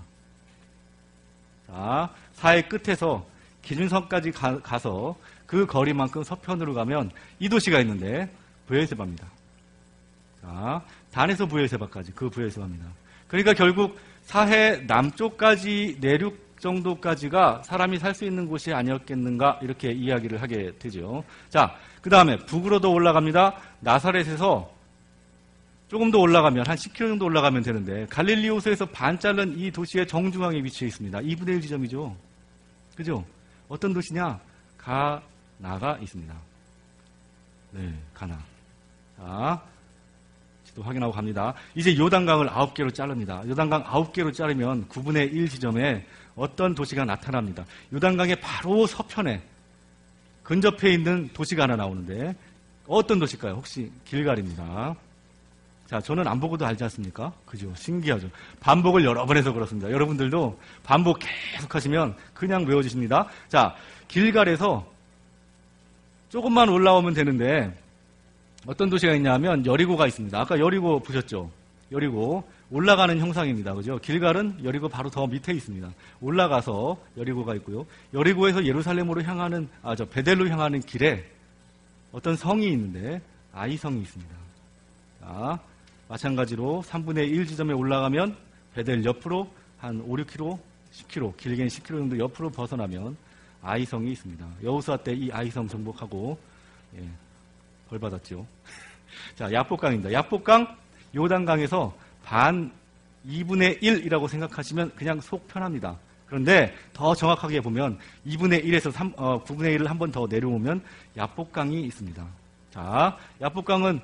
자, 사해 끝에서 기준선까지 가, 서그 거리만큼 서편으로 가면 이 도시가 있는데 부엘세바입니다. 자, 단에서 부엘세바까지 그 부엘세바입니다. 그러니까 결국 사해 남쪽까지 내륙 정도까지가 사람이 살 수 있는 곳이 아니었겠는가 이렇게 이야기를 하게 되죠. 자, 그 다음에 북으로도 올라갑니다. 나사렛에서 조금 더 올라가면 한 10km 정도 올라가면 되는데 갈릴리 호수에서 반 자른 이 도시의 정중앙에 위치해 있습니다. 2분의 1 지점이죠. 그죠? 어떤 도시냐? 가나가 있습니다. 네, 가나. 자, 지도 확인하고 갑니다. 이제 요단강을 9개로 자릅니다. 요단강 9개로 자르면 9분의 1 지점에 어떤 도시가 나타납니다. 요단강의 바로 서편에 근접해 있는 도시가 하나 나오는데 어떤 도시일까요? 혹시 길갈입니다. 자, 저는 안 보고도 알지 않습니까? 그죠? 신기하죠. 반복을 여러 번 해서 그렇습니다. 여러분들도 반복 계속 하시면 그냥 외워지십니다. 자, 길갈에서 조금만 올라오면 되는데 어떤 도시가 있냐면 여리고가 있습니다. 아까 여리고 보셨죠? 여리고 올라가는 형상입니다. 그죠? 길갈은 여리고 바로 더 밑에 있습니다. 올라가서 여리고가 있고요. 여리고에서 예루살렘으로 향하는 아 저 베델로 향하는 길에 어떤 성이 있는데 아이성이 있습니다. 자, 마찬가지로 3분의 1 지점에 올라가면 베델 옆으로 한 5, 6km, 10km, 길게는 10km 정도 옆으로 벗어나면 아이성이 있습니다. 여호수아 때 이 아이성 정복하고 예, 벌 받았죠. 자, 야복강입니다. 야복강 요단강에서 반 2분의 1이라고 생각하시면 그냥 속 편합니다. 그런데 더 정확하게 보면 2분의 1에서 3, 어, 9분의 1을 한 번 더 내려오면 야복강이 있습니다. 자, 야복강은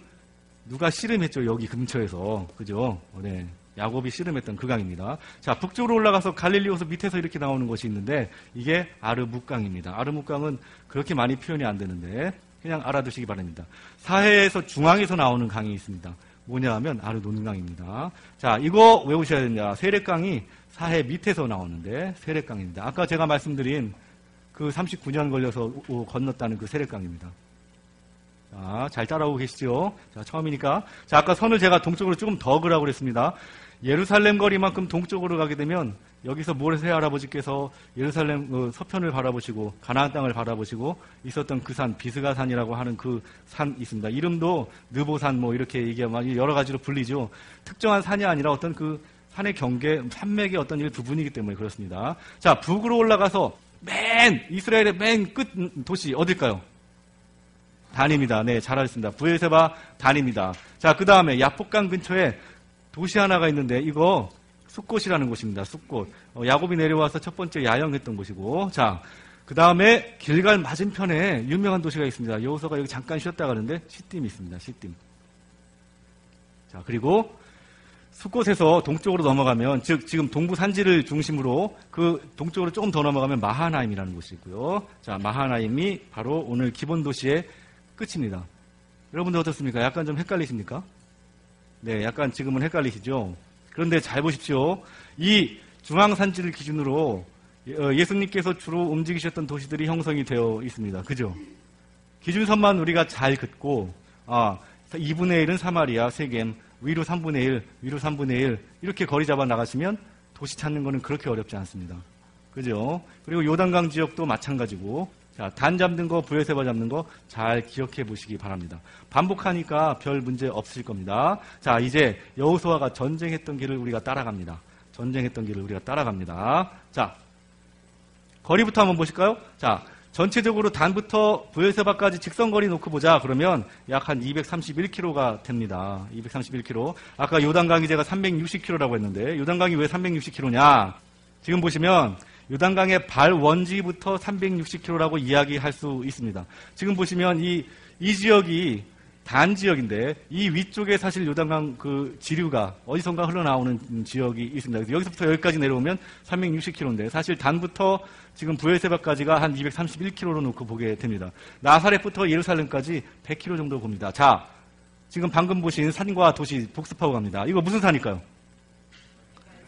누가 씨름했죠? 여기 근처에서. 그죠? 네. 야곱이 씨름했던 그 강입니다. 자, 북쪽으로 올라가서 갈릴리호수 밑에서 이렇게 나오는 것이 있는데 이게 아르묵강입니다. 아르묵강은 그렇게 많이 표현이 안 되는데 그냥 알아두시기 바랍니다. 사해에서 중앙에서 나오는 강이 있습니다. 뭐냐 하면 아르논강입니다. 자, 이거 외우셔야 됩니다. 세례강이 사해 밑에서 나오는데 세례강입니다. 아까 제가 말씀드린 그 39년 걸려서 건넜다는 그 세례강입니다. 자, 잘 따라오고 계시죠? 자, 처음이니까. 자, 아까 선을 제가 동쪽으로 조금 더 그라고 그랬습니다. 예루살렘 거리만큼 동쪽으로 가게 되면 여기서 모레세 할아버지께서 예루살렘 그 서편을 바라보시고 가나안 땅을 바라보시고 있었던 그 산 비스가 산이라고 하는 그 산 있습니다. 이름도 느보산 뭐 이렇게 얘기하면 여러 가지로 불리죠. 특정한 산이 아니라 어떤 그 산의 경계 산맥의 어떤 일 부분이기 때문에 그렇습니다. 자 북으로 올라가서 맨 이스라엘의 맨 끝 도시 어딜까요? 단입니다. 네, 잘하셨습니다. 부에세바 단입니다. 자, 그 다음에 야폭강 근처에 도시 하나가 있는데 이거 숲꽃이라는 곳입니다. 숲꽃. 어, 야곱이 내려와서 첫 번째 야영했던 곳이고, 자, 그 다음에 길갈 맞은편에 유명한 도시가 있습니다. 여호서가 여기 잠깐 쉬었다 가는데 시딤이 있습니다. 시딤. 자, 그리고 숲곳에서 동쪽으로 넘어가면, 즉, 지금 동부 산지를 중심으로 그 동쪽으로 조금 더 넘어가면 마하나임이라는 곳이 있고요. 자, 마하나임이 바로 오늘 기본 도시의 끝입니다. 여러분들 어떻습니까? 약간 좀 헷갈리십니까? 네, 약간 지금은 헷갈리시죠? 그런데 잘 보십시오. 이 중앙산지를 기준으로 어, 예수님께서 주로 움직이셨던 도시들이 형성이 되어 있습니다. 그죠? 기준선만 우리가 잘 긋고, 아, 2분의 1은 사마리아, 세겜, 위로 3분의 1, 위로 3분의 1, 이렇게 거리 잡아 나가시면 도시 찾는 거는 그렇게 어렵지 않습니다. 그죠? 그리고 요단강 지역도 마찬가지고, 자, 단 잡는 거, 부여세바 잡는 거 잘 기억해 보시기 바랍니다. 반복하니까 별 문제 없을 겁니다. 자, 이제 여호수아가 전쟁했던 길을 우리가 따라갑니다. 전쟁했던 길을 우리가 따라갑니다. 자, 거리부터 한번 보실까요? 자, 전체적으로 단부터 부엘세바까지 직선거리 놓고 보자. 그러면 약 한 231km가 됩니다. 231km. 아까 요단강이 제가 360km라고 했는데 요단강이 왜 360km냐? 지금 보시면 요단강의 발원지부터 360km라고 이야기할 수 있습니다. 지금 보시면 이, 이 지역이 단 지역인데 이 위쪽에 사실 요단강 그 지류가 어디선가 흘러나오는 지역이 있습니다. 여기서부터 여기까지 내려오면 360km인데 사실 단부터 지금 부엘세바까지가 한 231km로 놓고 보게 됩니다. 나사렛부터 예루살렘까지 100km 정도 봅니다. 자, 지금 방금 보신 산과 도시 복습하고 갑니다. 이거 무슨 산일까요?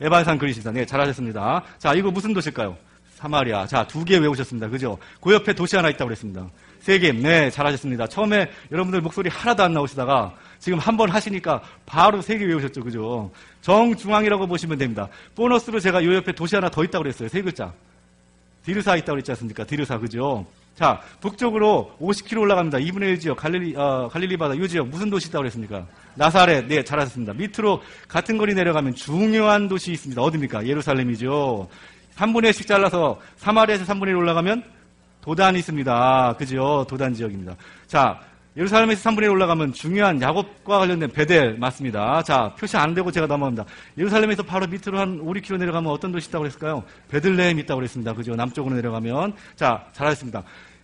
에반산 그리시산. 네, 잘하셨습니다. 자, 이거 무슨 도시일까요? 사마리아. 자, 두 개 외우셨습니다. 그죠? 그 옆에 도시 하나 있다고 그랬습니다. 세 개. 네, 잘하셨습니다. 처음에 여러분들 목소리 하나도 안 나오시다가 지금 한 번 하시니까 바로 세 개 외우셨죠. 그죠? 정중앙이라고 보시면 됩니다. 보너스로 제가 요 옆에 도시 하나 더 있다고 그랬어요. 세 글자. 디르사 있다고 그랬지 않습니까? 디르사. 그죠? 자, 북쪽으로 50km 올라갑니다. 2분의 1 지역, 갈릴리, 어, 갈릴리 바다, 이 지역, 무슨 도시 있다고 그랬습니까? 나사렛, 네, 잘하셨습니다. 밑으로 같은 거리 내려가면 중요한 도시 있습니다. 어딥니까? 예루살렘이죠. 3분의 1씩 잘라서 사마리아에서 3분의 1 올라가면 도단이 있습니다. 그죠? 도단 지역입니다. 자, 예루살렘에서 3분의 1 올라가면 중요한 야곱과 관련된 베델 맞습니다. 자, 표시 안 되고 제가 넘어갑니다. 예루살렘에서 바로 밑으로 한 5, 6km 내려가면 어떤 도시 있다고 그랬을까요? 베들레헴 있다고 그랬습니다. 그죠? 남쪽으로 내려가면. 자, 잘하셨습니다.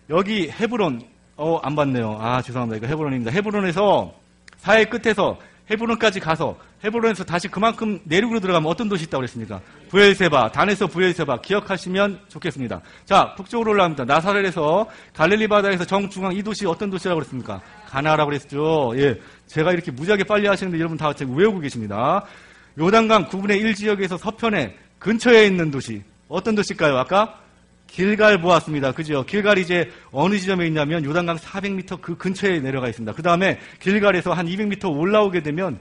여기 헤브론, 어, 안 봤네요. 아, 죄송합니다. 이거 헤브론입니다. 헤브론에서 사해 끝에서 헤브론까지 가서 헤브론에서 다시 그만큼 내륙으로 들어가면 어떤 도시 있다고 그랬습니까? 부엘세바, 단에서 부엘세바 기억하시면 좋겠습니다. 자, 북쪽으로 올라갑니다. 나사렛에서 갈릴리 바다에서 정중앙 이 도시 어떤 도시라고 그랬습니까? 가나라고 그랬죠. 예. 제가 이렇게 무지하게 빨리 하시는데 여러분 다 지금 외우고 계십니다. 요단강 9분의 1 지역에서 서편에 근처에 있는 도시 어떤 도시일까요? 아까 길갈 보았습니다. 그죠? 길갈 이제 어느 지점에 있냐면 요단강 400m 그 근처에 내려가 있습니다. 그 다음에 길갈에서 한 200m 올라오게 되면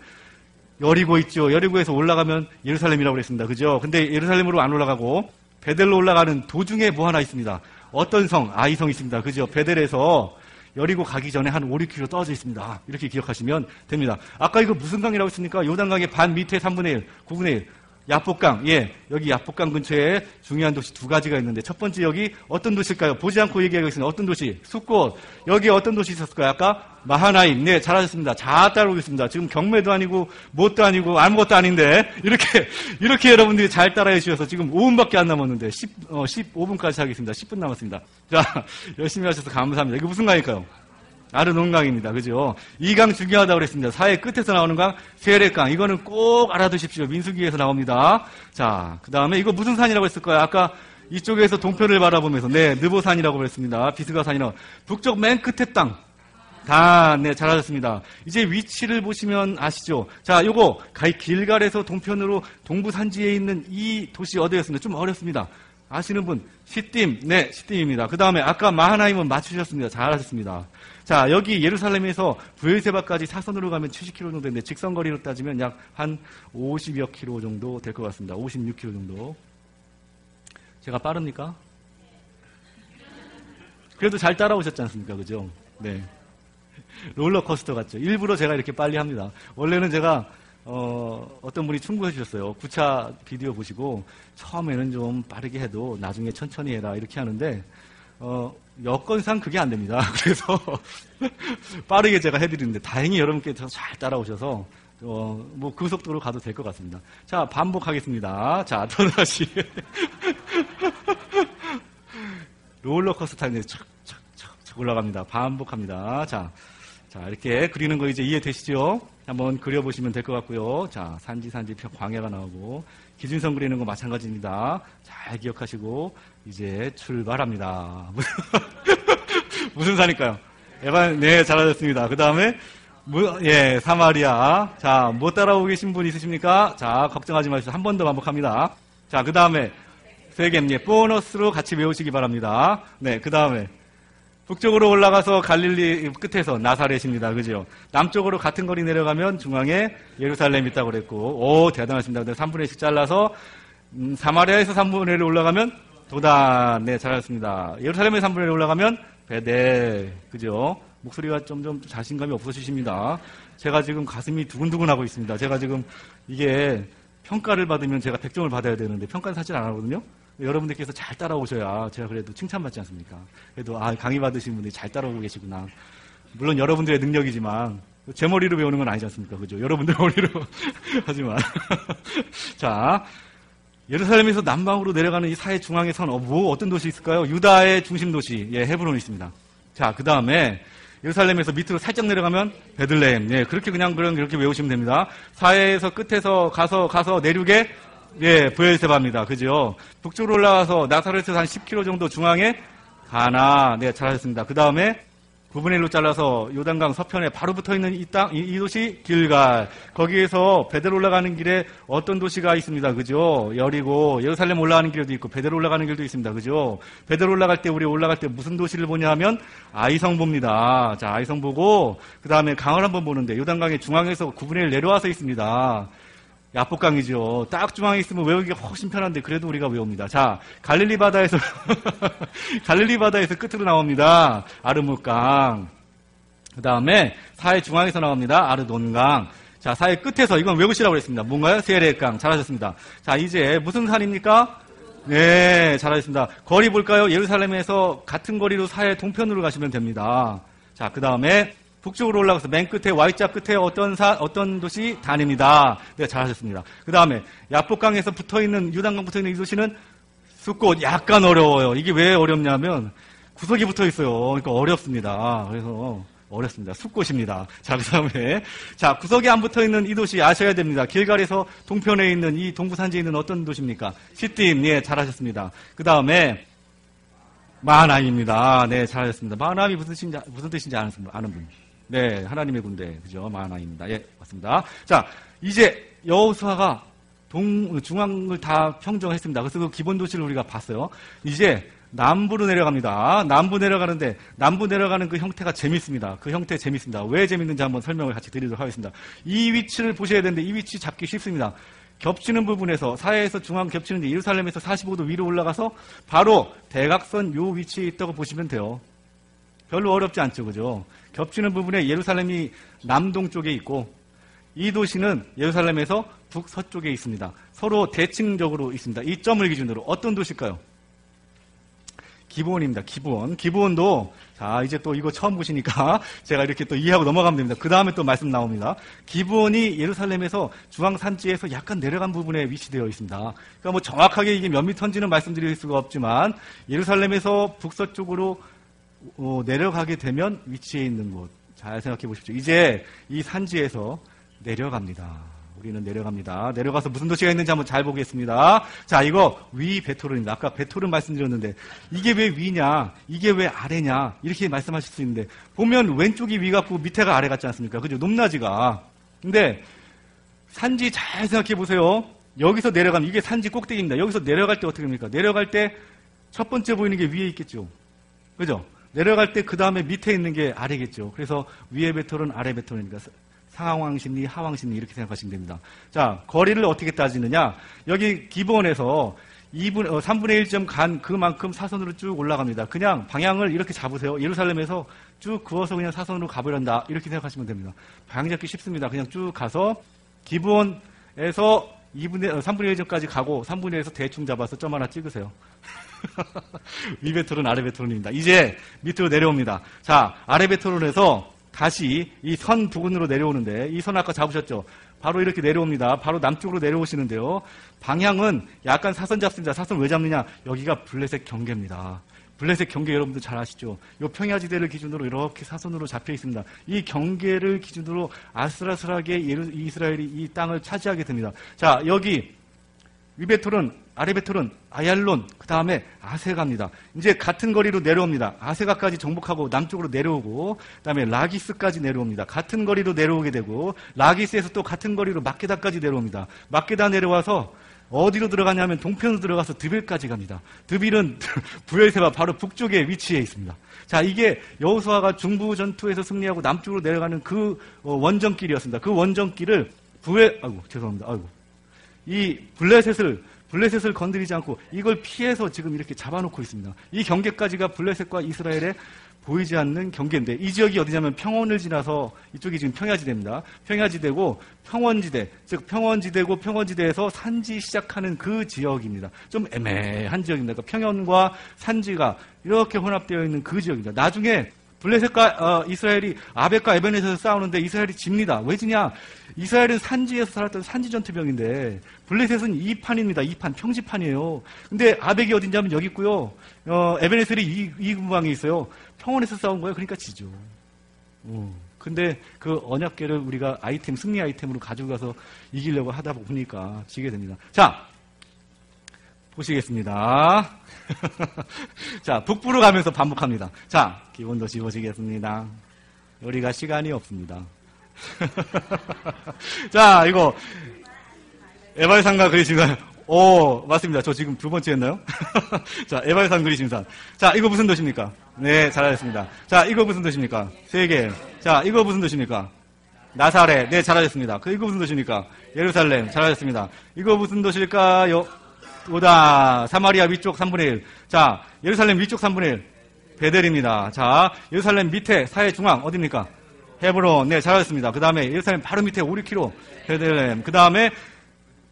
여리고 있죠. 여리고에서 올라가면 예루살렘이라고 그랬습니다. 그죠? 근데 예루살렘으로 안 올라가고 베델로 올라가는 도중에 뭐 하나 있습니다. 어떤 성? 아이성 있습니다. 그죠? 베델에서 여리고 가기 전에 한 5, 6km 떨어져 있습니다. 이렇게 기억하시면 됩니다. 아까 이거 무슨 강이라고 했습니까? 요단강의 반 밑에 3분의 1, 9분의 1. 야복강, 예, 여기 야복강 근처에 중요한 도시 두 가지가 있는데 첫 번째 여기 어떤 도시일까요? 보지 않고 얘기하고 있습니다. 어떤 도시? 숫꽃. 여기 어떤 도시 있었을까요? 아까 마하나임. 네, 잘하셨습니다. 잘 따라오고 있습니다. 지금 경매도 아니고 못도 아니고 아무것도 아닌데 이렇게 이렇게 여러분들이 잘 따라해 주셔서 지금 5분밖에 안 남았는데 10, 어, 15분까지 하겠습니다. 10분 남았습니다. 자, 열심히 하셔서 감사합니다. 이거 무슨 강일까요? 아르논강입니다. 그죠? 이 강 중요하다고 그랬습니다. 사회 끝에서 나오는 강, 세례강. 이거는 꼭 알아두십시오. 민수기에서 나옵니다. 자, 그 다음에 이거 무슨 산이라고 했을까요? 아까 이쪽에서 동편을 바라보면서, 네, 느보산이라고 그랬습니다. 비스가산이라고. 북쪽 맨 끝에 땅. 다, 네, 잘하셨습니다. 이제 위치를 보시면 아시죠? 자, 요거, 길갈에서 동편으로 동부 산지에 있는 이 도시 어디였습니다? 좀 어렵습니다. 아시는 분, 시딤, 네, 시딤입니다. 그 다음에 아까 마하나임은 맞추셨습니다. 잘하셨습니다. 자, 여기 예루살렘에서 부엘세바까지 사선으로 가면 70km 정도 되는데 직선거리로 따지면 약 한 50여 km 정도 될 것 같습니다. 56km 정도. 제가 빠릅니까? 그래도 잘 따라오셨지 않습니까? 그죠? 네. 롤러코스터 같죠? 일부러 제가 이렇게 빨리 합니다. 원래는 제가 어, 어떤 분이 충고해 주셨어요. 9차 비디오 보시고 처음에는 좀 빠르게 해도 나중에 천천히 해라 이렇게 하는데 어, 여건상 그게 안 됩니다. 그래서 빠르게 제가 해드리는데 다행히 여러분께서 잘 따라오셔서 어, 뭐 그 속도로 가도 될 것 같습니다. 자 반복하겠습니다. 자 또 다시 롤러코스터 타는데 척척척척 올라갑니다. 반복합니다. 자, 자 이렇게 그리는 거 이제 이해되시죠? 한번 그려보시면 될 것 같고요. 자 산지 산지 광야가 나오고 기준선 그리는 거 마찬가지입니다. 잘 기억하시고 이제 출발합니다. 무슨 산일까요? 에반, 네, 잘하셨습니다. 그 다음에, 예, 사마리아. 자, 못 따라오고 계신 분 있으십니까? 자, 걱정하지 마시고 한 번 더 반복합니다. 자, 그 다음에, 세겜, 예, 보너스로 같이 외우시기 바랍니다. 네, 그 다음에, 북쪽으로 올라가서 갈릴리 끝에서 나사렛입니다. 그죠? 남쪽으로 같은 거리 내려가면 중앙에 예루살렘 있다고 그랬고, 오, 대단하십니다. 3분의 1씩 잘라서, 음, 사마리아에서 3분의 1 올라가면 도단, 네, 잘하셨습니다. 예루살렘에 3분의 1 올라가면 베델, 그죠? 목소리가 점점 자신감이 없어지십니다. 제가 지금 가슴이 두근두근 하고 있습니다. 제가 지금 이게 평가를 받으면 제가 100점을 받아야 되는데 평가는 사실 안 하거든요. 여러분들께서 잘 따라오셔야 제가 그래도 칭찬받지 않습니까? 그래도 아 강의 받으신 분들이 잘 따라오고 계시구나. 물론 여러분들의 능력이지만 제 머리로 배우는 건 아니지 않습니까? 그죠? 여러분들 머리로 하지만 자 예루살렘에서 남방으로 내려가는 이 사해 중앙의 선, 어, 뭐, 어떤 도시 있을까요? 유다의 중심 도시, 예, 헤브론이 있습니다. 자, 그 다음에, 예루살렘에서 밑으로 살짝 내려가면 베들레헴. 예, 그렇게 그냥 그런 이렇게 외우시면 됩니다. 사해에서 끝에서 가서 가서 내륙에 예, 부엘세바입니다. 그죠? 북쪽으로 올라가서 나사렛에서 한 10km 정도 중앙에 가나. 네, 잘하셨습니다. 그 다음에 9분의 1로 잘라서 요단강 서편에 바로 붙어 있는 이 땅, 이, 이 도시 길갈. 거기에서 베델 올라가는 길에 어떤 도시가 있습니다. 그죠? 여리고 예루살렘 올라가는 길도 있고 베델 올라가는 길도 있습니다. 그죠? 베델 올라갈 때 우리 올라갈 때 무슨 도시를 보냐 하면 아이성 봅니다. 자, 아이성 보고 그 다음에 강을 한번 보는데 요단강의 중앙에서 9분의 1 내려와서 있습니다. 야복강이죠. 딱 중앙에 있으면 외우기가 훨씬 편한데 그래도 우리가 외웁니다. 자, 갈릴리 바다에서 갈릴리 바다에서 끝으로 나옵니다. 아르무강. 그 다음에 사해 중앙에서 나옵니다. 아르돈강. 자, 사해 끝에서 이건 외우시라고 그랬습니다. 뭔가요? 세레강. 잘하셨습니다. 자, 이제 무슨 산입니까? 네, 잘하셨습니다. 거리 볼까요? 예루살렘에서 같은 거리로 사해 동편으로 가시면 됩니다. 자, 그 다음에 북쪽으로 올라가서 맨 끝에 Y자 끝에 어떤 사, 어떤 도시 단입니다. 네, 잘하셨습니다. 그 다음에 야복강에서 붙어 있는 유단강 붙어 있는 이 도시는 숫꽃 약간 어려워요. 이게 왜 어렵냐면 구석이 붙어 있어요. 그러니까 어렵습니다. 그래서 어렵습니다. 숫꽃입니다. 자, 그 다음에 자 구석이 안 붙어 있는 이 도시 아셔야 됩니다. 길갈에서 동편에 있는 이 동부 산지에 있는 어떤 도시입니까? 시띠임, 예, 잘하셨습니다. 그 다음에 마하나임입니다. 네, 잘하셨습니다. 마하나임이 무슨 뜻인지 무슨 뜻인지 아는, 아는 분? 네, 하나님의 군대. 그죠? 마하나입니다. 예, 맞습니다. 자, 이제 여호수아가 동, 중앙을 다 평정했습니다. 그래서 그 기본 도시를 우리가 봤어요. 이제 남부로 내려갑니다. 남부 내려가는데, 남부 내려가는 그 형태가 재밌습니다. 그 형태 재밌습니다. 왜 재밌는지 한번 설명을 같이 드리도록 하겠습니다. 이 위치를 보셔야 되는데, 이 위치 잡기 쉽습니다. 겹치는 부분에서, 사해에서 중앙 겹치는데, 예루살렘에서 45도 위로 올라가서, 바로 대각선 요 위치에 있다고 보시면 돼요. 별로 어렵지 않죠, 그죠? 겹치는 부분에 예루살렘이 남동쪽에 있고 이 도시는 예루살렘에서 북서쪽에 있습니다. 서로 대칭적으로 있습니다. 이 점을 기준으로 어떤 도시일까요? 기부원입니다. 기부원. 기부원도 자 이제 또 이거 처음 보시니까 제가 이렇게 또 이해하고 넘어가면 됩니다. 그 다음에 또 말씀 나옵니다. 기부원이 예루살렘에서 중앙 산지에서 약간 내려간 부분에 위치되어 있습니다. 그러니까 뭐 정확하게 이게 몇 미터인지는 말씀드릴 수가 없지만 예루살렘에서 북서쪽으로 어, 내려가게 되면 위치에 있는 곳. 잘 생각해 보십시오. 이제 이 산지에서 내려갑니다. 우리는 내려갑니다. 내려가서 무슨 도시가 있는지 한번 잘 보겠습니다. 자, 이거 위 베토른입니다. 아까 베토른 말씀드렸는데 이게 왜 위냐? 이게 왜 아래냐? 이렇게 말씀하실 수 있는데 보면 왼쪽이 위 같고 밑에가 아래 같지 않습니까? 그죠? 높낮이가. 근데 산지 잘 생각해 보세요. 여기서 내려가면 이게 산지 꼭대기입니다. 여기서 내려갈 때 어떻게 됩니까? 내려갈 때 첫 번째 보이는 게 위에 있겠죠. 그죠? 내려갈 때 그 다음에 밑에 있는 게 아래겠죠. 그래서 위에 배틀은 아래 배틀이니까 상황심리, 하황심리 이렇게 생각하시면 됩니다. 자, 거리를 어떻게 따지느냐? 여기 기본에서 2분, 어, 3분의 1점 간 그만큼 사선으로 쭉 올라갑니다. 그냥 방향을 이렇게 잡으세요. 예루살렘에서 쭉 그어서 그냥 사선으로 가버린다. 이렇게 생각하시면 됩니다. 방향 잡기 쉽습니다. 그냥 쭉 가서 기본에서 2분의, 3분의 1점까지 가고 3분의 1에서 대충 잡아서 점 하나 찍으세요. 위 베토른, 아래 베토른입니다. 이제 밑으로 내려옵니다. 자, 아래 베토른에서 다시 이 선 부근으로 내려오는데 이 선 아까 잡으셨죠? 바로 이렇게 내려옵니다. 바로 남쪽으로 내려오시는데요. 방향은 약간 사선 잡습니다. 사선 왜 잡느냐? 여기가 블레셋 경계입니다. 블레셋 경계 여러분들 잘 아시죠? 이 평야지대를 기준으로 이렇게 사선으로 잡혀 있습니다. 이 경계를 기준으로 아슬아슬하게 이스라엘이 이 땅을 차지하게 됩니다. 자, 여기 위베톨은 아레베톨은 아얄론 그 다음에 아세가입니다. 이제 같은 거리로 내려옵니다. 아세가까지 정복하고 남쪽으로 내려오고 그 다음에 라기스까지 내려옵니다. 같은 거리로 내려오게 되고 라기스에서 또 같은 거리로 마케다까지 내려옵니다. 마케다 내려와서 어디로 들어가냐면 동편으로 들어가서 드빌까지 갑니다. 드빌은 부엘세바 바로 북쪽에 위치해 있습니다. 자, 이게 여호수아가 중부 전투에서 승리하고 남쪽으로 내려가는 그 어, 원정길이었습니다. 그 원정길을 부엘 아이고 죄송합니다. 아이고 이 블레셋을 블레셋을 건드리지 않고 이걸 피해서 지금 이렇게 잡아놓고 있습니다. 이 경계까지가 블레셋과 이스라엘의 보이지 않는 경계인데 이 지역이 어디냐면 평원을 지나서 이쪽이 지금 평야지대입니다. 평야지대고 평원지대, 즉 평원지대고 평원지대에서 산지 시작하는 그 지역입니다. 좀 애매한 지역입니다. 그러니까 평연과 산지가 이렇게 혼합되어 있는 그 지역입니다. 나중에 블레셋과 어, 이스라엘이 아벡과 에벤에서 싸우는데 이스라엘이 집니다. 왜 지냐? 이스라엘은 산지에서 살았던 산지 전투병인데 블레셋은 이 판입니다. 이 판 평지판이에요. 근데 아벡이 어딘지하면 여기 있고요. 어, 에벤에셀이 이, 이 근방에 있어요. 평원에서 싸운 거예요. 그러니까 지죠. 어. 근데 그 언약계를 우리가 아이템 승리 아이템으로 가지고 가서 이기려고 하다 보니까 지게 됩니다. 자, 보시겠습니다. 자, 북부로 가면서 반복합니다. 자, 기본도 지워지겠습니다. 우리가 시간이 없습니다. 자, 이거 에발산과 그리심산. 오, 맞습니다. 저 지금 두 번째 했나요? 자, 에발산 그리심산. 자, 이거 무슨 도시입니까? 네, 잘하셨습니다. 자, 이거 무슨 도시입니까? 세계. 자, 이거 무슨 도시입니까? 나사렛. 네, 잘하셨습니다. 그, 이거 무슨 도시입니까? 예루살렘. 잘하셨습니다. 이거 무슨 도시일까요? 오다. 사마리아 위쪽 3분의 1. 자, 예루살렘 위쪽 3분의 1. 베델입니다. 자, 예루살렘 밑에 사해 중앙 어디입니까? 헤브론. 네, 잘하셨습니다. 그 다음에 예루살렘 바로 밑에 5, 6km. 베델렘. 그 다음에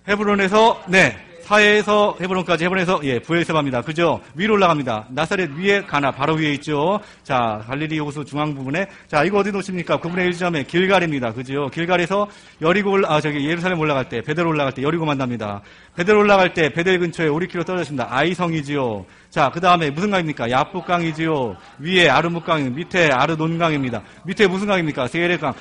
헤브론에서 네 사해에서 헤브론까지 헤브론에서 예 부엘세바입니다. 그죠? 위로 올라갑니다. 나사렛 위에 가나 바로 위에 있죠. 자 갈릴리 호수 중앙 부분에 자 이거 어디 놓습니까? 9분의 1점에 길갈입니다. 그죠? 길갈에서 여리고 올라 아 저기 예루살렘 올라갈 때 베델 올라갈 때 여리고 만납니다. 베델 올라갈 때 베델 근처에 5, 6km 떨어졌습니다. 아이성이지요. 자, 그 다음에 무슨 강입니까? 야프강이지요. 위에 아르묵강, 밑에 아르논강입니다. 밑에 무슨 강입니까? 세례강.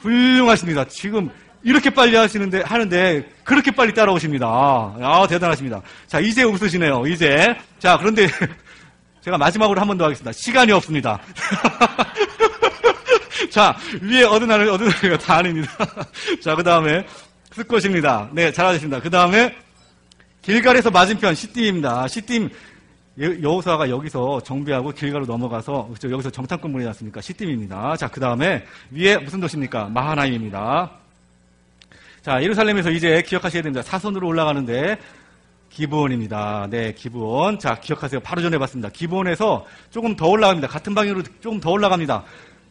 훌륭하십니다. 지금 이렇게 빨리 하시는데, 하는데, 그렇게 빨리 따라오십니다. 아, 대단하십니다. 자, 이제 웃으시네요, 이제. 자, 그런데, 제가 마지막으로 한 번 더 하겠습니다. 시간이 없습니다. 자, 위에 얻은 하늘, 얻은 하늘가 다 아닙니다. 자, 그 다음에, 스꽃입니다. 네, 잘하셨습니다. 그 다음에, 길갈에서 맞은편, 시띠입니다. 시띠 여호사가 여기서 정비하고 길가로 넘어가서? 여기서 정탐꾼 문이 났습니까? 시띠입니다. 자, 그 다음에 위에 무슨 도시입니까? 마하나임입니다. 자, 예루살렘에서 이제 기억하셔야 됩니다. 사선으로 올라가는데 기브온입니다. 네, 기브온. 자, 기억하세요. 바로 전에 봤습니다. 기브온에서 조금 더 올라갑니다. 같은 방향으로 조금 더 올라갑니다.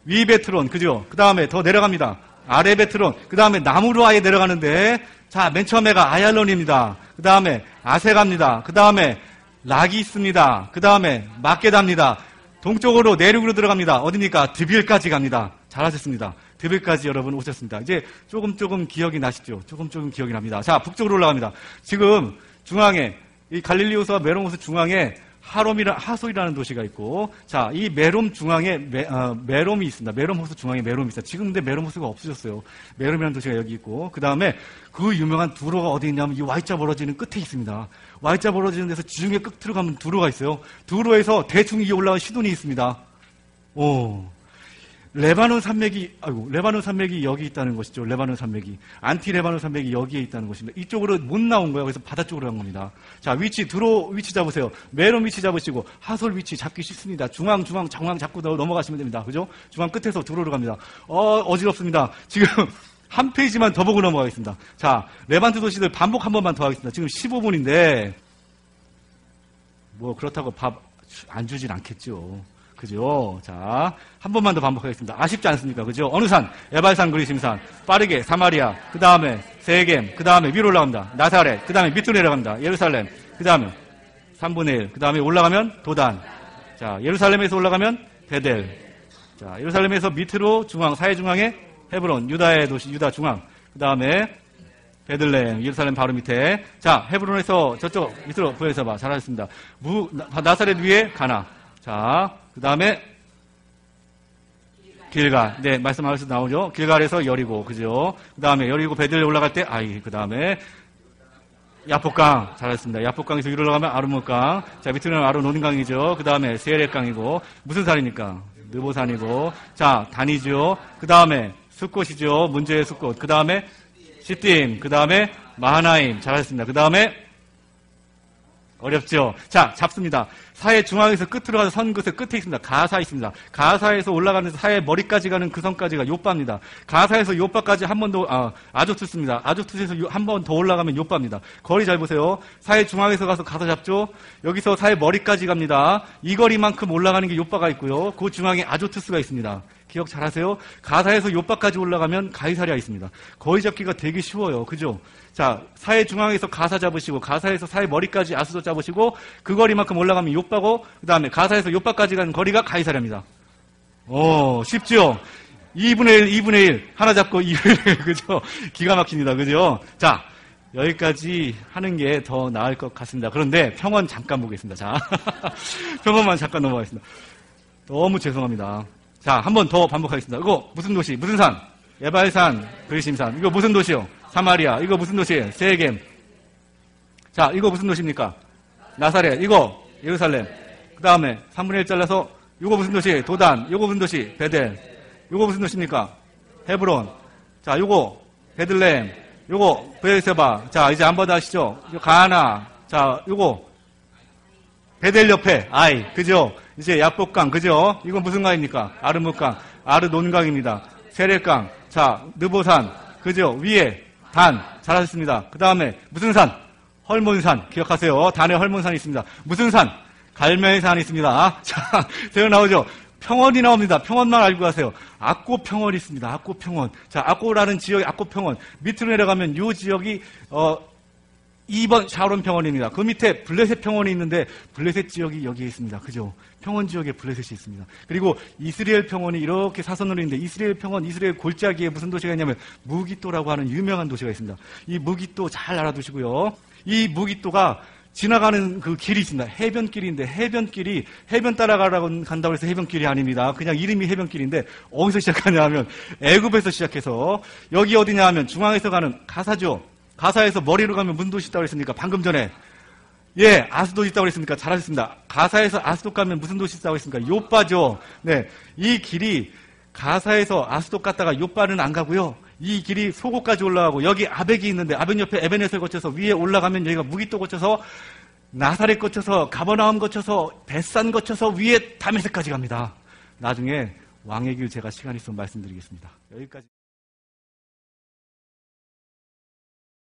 위 베트론, 그죠? 그 다음에 더 내려갑니다. 아래 베트론, 그 다음에 나무로 아예 내려가는데, 자, 맨 처음에가 아얄론입니다. 그 다음에 아세갑니다. 그 다음에 락이 있습니다. 그 다음에 마게답니다. 동쪽으로 내륙으로 들어갑니다. 어디니까 드빌까지 갑니다. 잘하셨습니다. 드빌까지 여러분 오셨습니다. 이제 조금 조금 기억이 나시죠? 조금 조금 기억이 납니다. 자, 북쪽으로 올라갑니다. 지금 중앙에 이 갈릴리 호수와 메롬 호수 중앙에 하롬이라 하솔이라는 도시가 있고 자 이 메롬 중앙에 메, 어, 메롬이 있습니다. 메롬 호수 중앙에 메롬이 있어요. 지금 근데 메롬 호수가 없어졌어요. 메롬이라는 도시가 여기 있고 그 다음에 그 유명한 두로가 어디 있냐면 이 Y자 벌어지는 끝에 있습니다. Y자 벌어지는 데서 지중해 끝으로 가면 두로가 있어요. 두로에서 대충 이 올라간 시돈이 있습니다. 오. 레바논 산맥이 아이고 레바논 산맥이 여기 있다는 것이죠. 레바논 산맥이 안티 레바논 산맥이 여기에 있다는 것입니다. 이쪽으로 못 나온 거예요. 그래서 바다 쪽으로 간 겁니다. 자 위치 두로 위치 잡으세요. 메롬 위치 잡으시고 하솔 위치 잡기 쉽습니다. 중앙 중앙 정황 잡고 넘어가시면 됩니다. 그죠? 중앙 끝에서 두로로 갑니다. 어 어지럽습니다. 지금 한 페이지만 더 보고 넘어가겠습니다. 자 레반트 도시들 반복 한 번만 더 하겠습니다. 지금 15분인데 뭐 그렇다고 밥 안 주진 않겠죠. 그죠? 자, 한 번만 더 반복하겠습니다. 아쉽지 않습니까? 그죠? 어느 산? 에발산 그리심산. 빠르게 사마리아. 그 다음에 세겜. 그 다음에 위로 올라갑니다. 나사렛. 그 다음에 밑으로 내려갑니다. 예루살렘. 그 다음에 3분의 1. 그 다음에 올라가면 도단. 자, 예루살렘에서 올라가면 베델. 자, 예루살렘에서 밑으로 중앙, 사해 중앙에 헤브론, 유다의 도시, 유다 중앙. 그 다음에 베들레헴, 예루살렘 바로 밑에. 자, 헤브론에서 저쪽 밑으로 보여서 봐. 잘하셨습니다. 무, 나사렛 위에 가나. 자, 그 다음에 길갈. 네, 말씀하셔서 나오죠. 길갈에서 여리고, 그죠? 그 다음에 여리고 베들레 올라갈 때, 아이, 그 다음에 야폭강. 잘했습니다. 야폭강에서 위로 올라가면 아르무강. 자, 밑으로는 아르노닌강이죠. 그 다음에 세례강이고, 무슨 산입니까? 느보산이고, 자, 단이죠. 그 다음에 숲꽃이죠. 문제의 숲꽃. 그 다음에 시팀. 그 다음에 마하나임. 잘하셨습니다. 그 다음에 어렵죠? 자, 잡습니다. 사해 중앙에서 끝으로 가서 선 끝에 끝에 있습니다. 가사 있습니다. 가사에서 올라가는 사해 머리까지 가는 그 선까지가 요빠입니다. 가사에서 요빠까지 한 번 더, 아, 아조투스입니다. 아조투스에서 한 번 더 올라가면 요빠입니다. 거리 잘 보세요. 사해 중앙에서 가서 가사 잡죠? 여기서 사해 머리까지 갑니다. 이 거리만큼 올라가는 게 요빠가 있고요. 그 중앙에 아조투스가 있습니다. 기억 잘 하세요? 가사에서 요빠까지 올라가면 가이사리아 있습니다. 거리 잡기가 되게 쉬워요. 그죠? 자, 사해 중앙에서 가사 잡으시고, 가사에서 사해 머리까지 아수도 잡으시고, 그 거리만큼 올라가면 요빠고, 그 다음에 가사에서 요빠까지 가는 거리가 가이사리아입니다. 오, 쉽죠? 2분의 1, 2분의 1. 하나 잡고 2분의 1. 그죠? 기가 막힙니다. 그죠? 자, 여기까지 하는 게 더 나을 것 같습니다. 그런데 평원 잠깐 보겠습니다. 자, 평원만 잠깐 넘어가겠습니다. 너무 죄송합니다. 자, 한 번 더 반복하겠습니다. 이거 무슨 도시? 무슨 산? 예발산, 그리심산. 이거 무슨 도시요? 사마리아. 이거 무슨 도시예요? 세겜. 자, 이거 무슨 도시입니까? 나사렛. 이거 예루살렘. 그 다음에 3분의 1 잘라서 이거 무슨 도시? 도단. 이거 무슨 도시? 베델. 이거 무슨 도시입니까? 헤브론. 자, 이거 베들레헴. 요거 베르세바. 자, 이제 한번 아시죠? 이거 가나. 자, 요거 베델 옆에 아이. 그죠? 이제 야복강. 그죠? 이건 무슨 강입니까? 아르무강. 아르논강입니다. 세례강. 자, 느보산. 그죠? 위에 단. 잘하셨습니다. 그 다음에 무슨 산? 헐몬산. 기억하세요. 단에 헐몬산이 있습니다. 무슨 산? 갈매산이 있습니다. 자, 세요 나오죠? 평원이 나옵니다. 평원만 알고 가세요. 악고 평원이 있습니다. 악고 평원. 자, 악고라는 지역이 악고 평원. 밑으로 내려가면 이 지역이 어 2번 샤론 평원입니다. 그 밑에 블레셋 평원이 있는데 블레셋 지역이 여기에 있습니다. 그죠? 평원 지역에 블레셋이 있습니다. 그리고 이스라엘 평원이 이렇게 사선으로 있는데 이스라엘 평원, 이스라엘 골짜기에 무슨 도시가 있냐면 무기또라고 하는 유명한 도시가 있습니다. 이 무기또 잘 알아두시고요. 이 무기또가 지나가는 그 길이 있습니다. 해변길인데 해변길이 해변 따라가라고 간다고 해서 해변길이 아닙니다. 그냥 이름이 해변길인데 어디서 시작하냐 하면 애굽에서 시작해서 여기 어디냐 하면 중앙에서 가는 가사죠. 가사에서 머리로 가면 문도시 있다고 했으니까 방금 전에 예, 아스도 있다고 했으니까 잘하셨습니다. 가사에서 아스도 가면 무슨 도시 있다고 했습니까? 요빠죠. 네. 이 길이 가사에서 아스도 갔다가 요빠는 안 가고요. 이 길이 소고까지 올라가고 여기 아벡이 있는데 아벡 옆에 에베네스를 거쳐서 위에 올라가면 여기가 무기또 거쳐서 나사렛 거쳐서 가버나움 거쳐서 벳산 거쳐서 위에 다메섹까지 갑니다. 나중에 왕의 길 제가 시간 있으면 말씀드리겠습니다. 여기까지.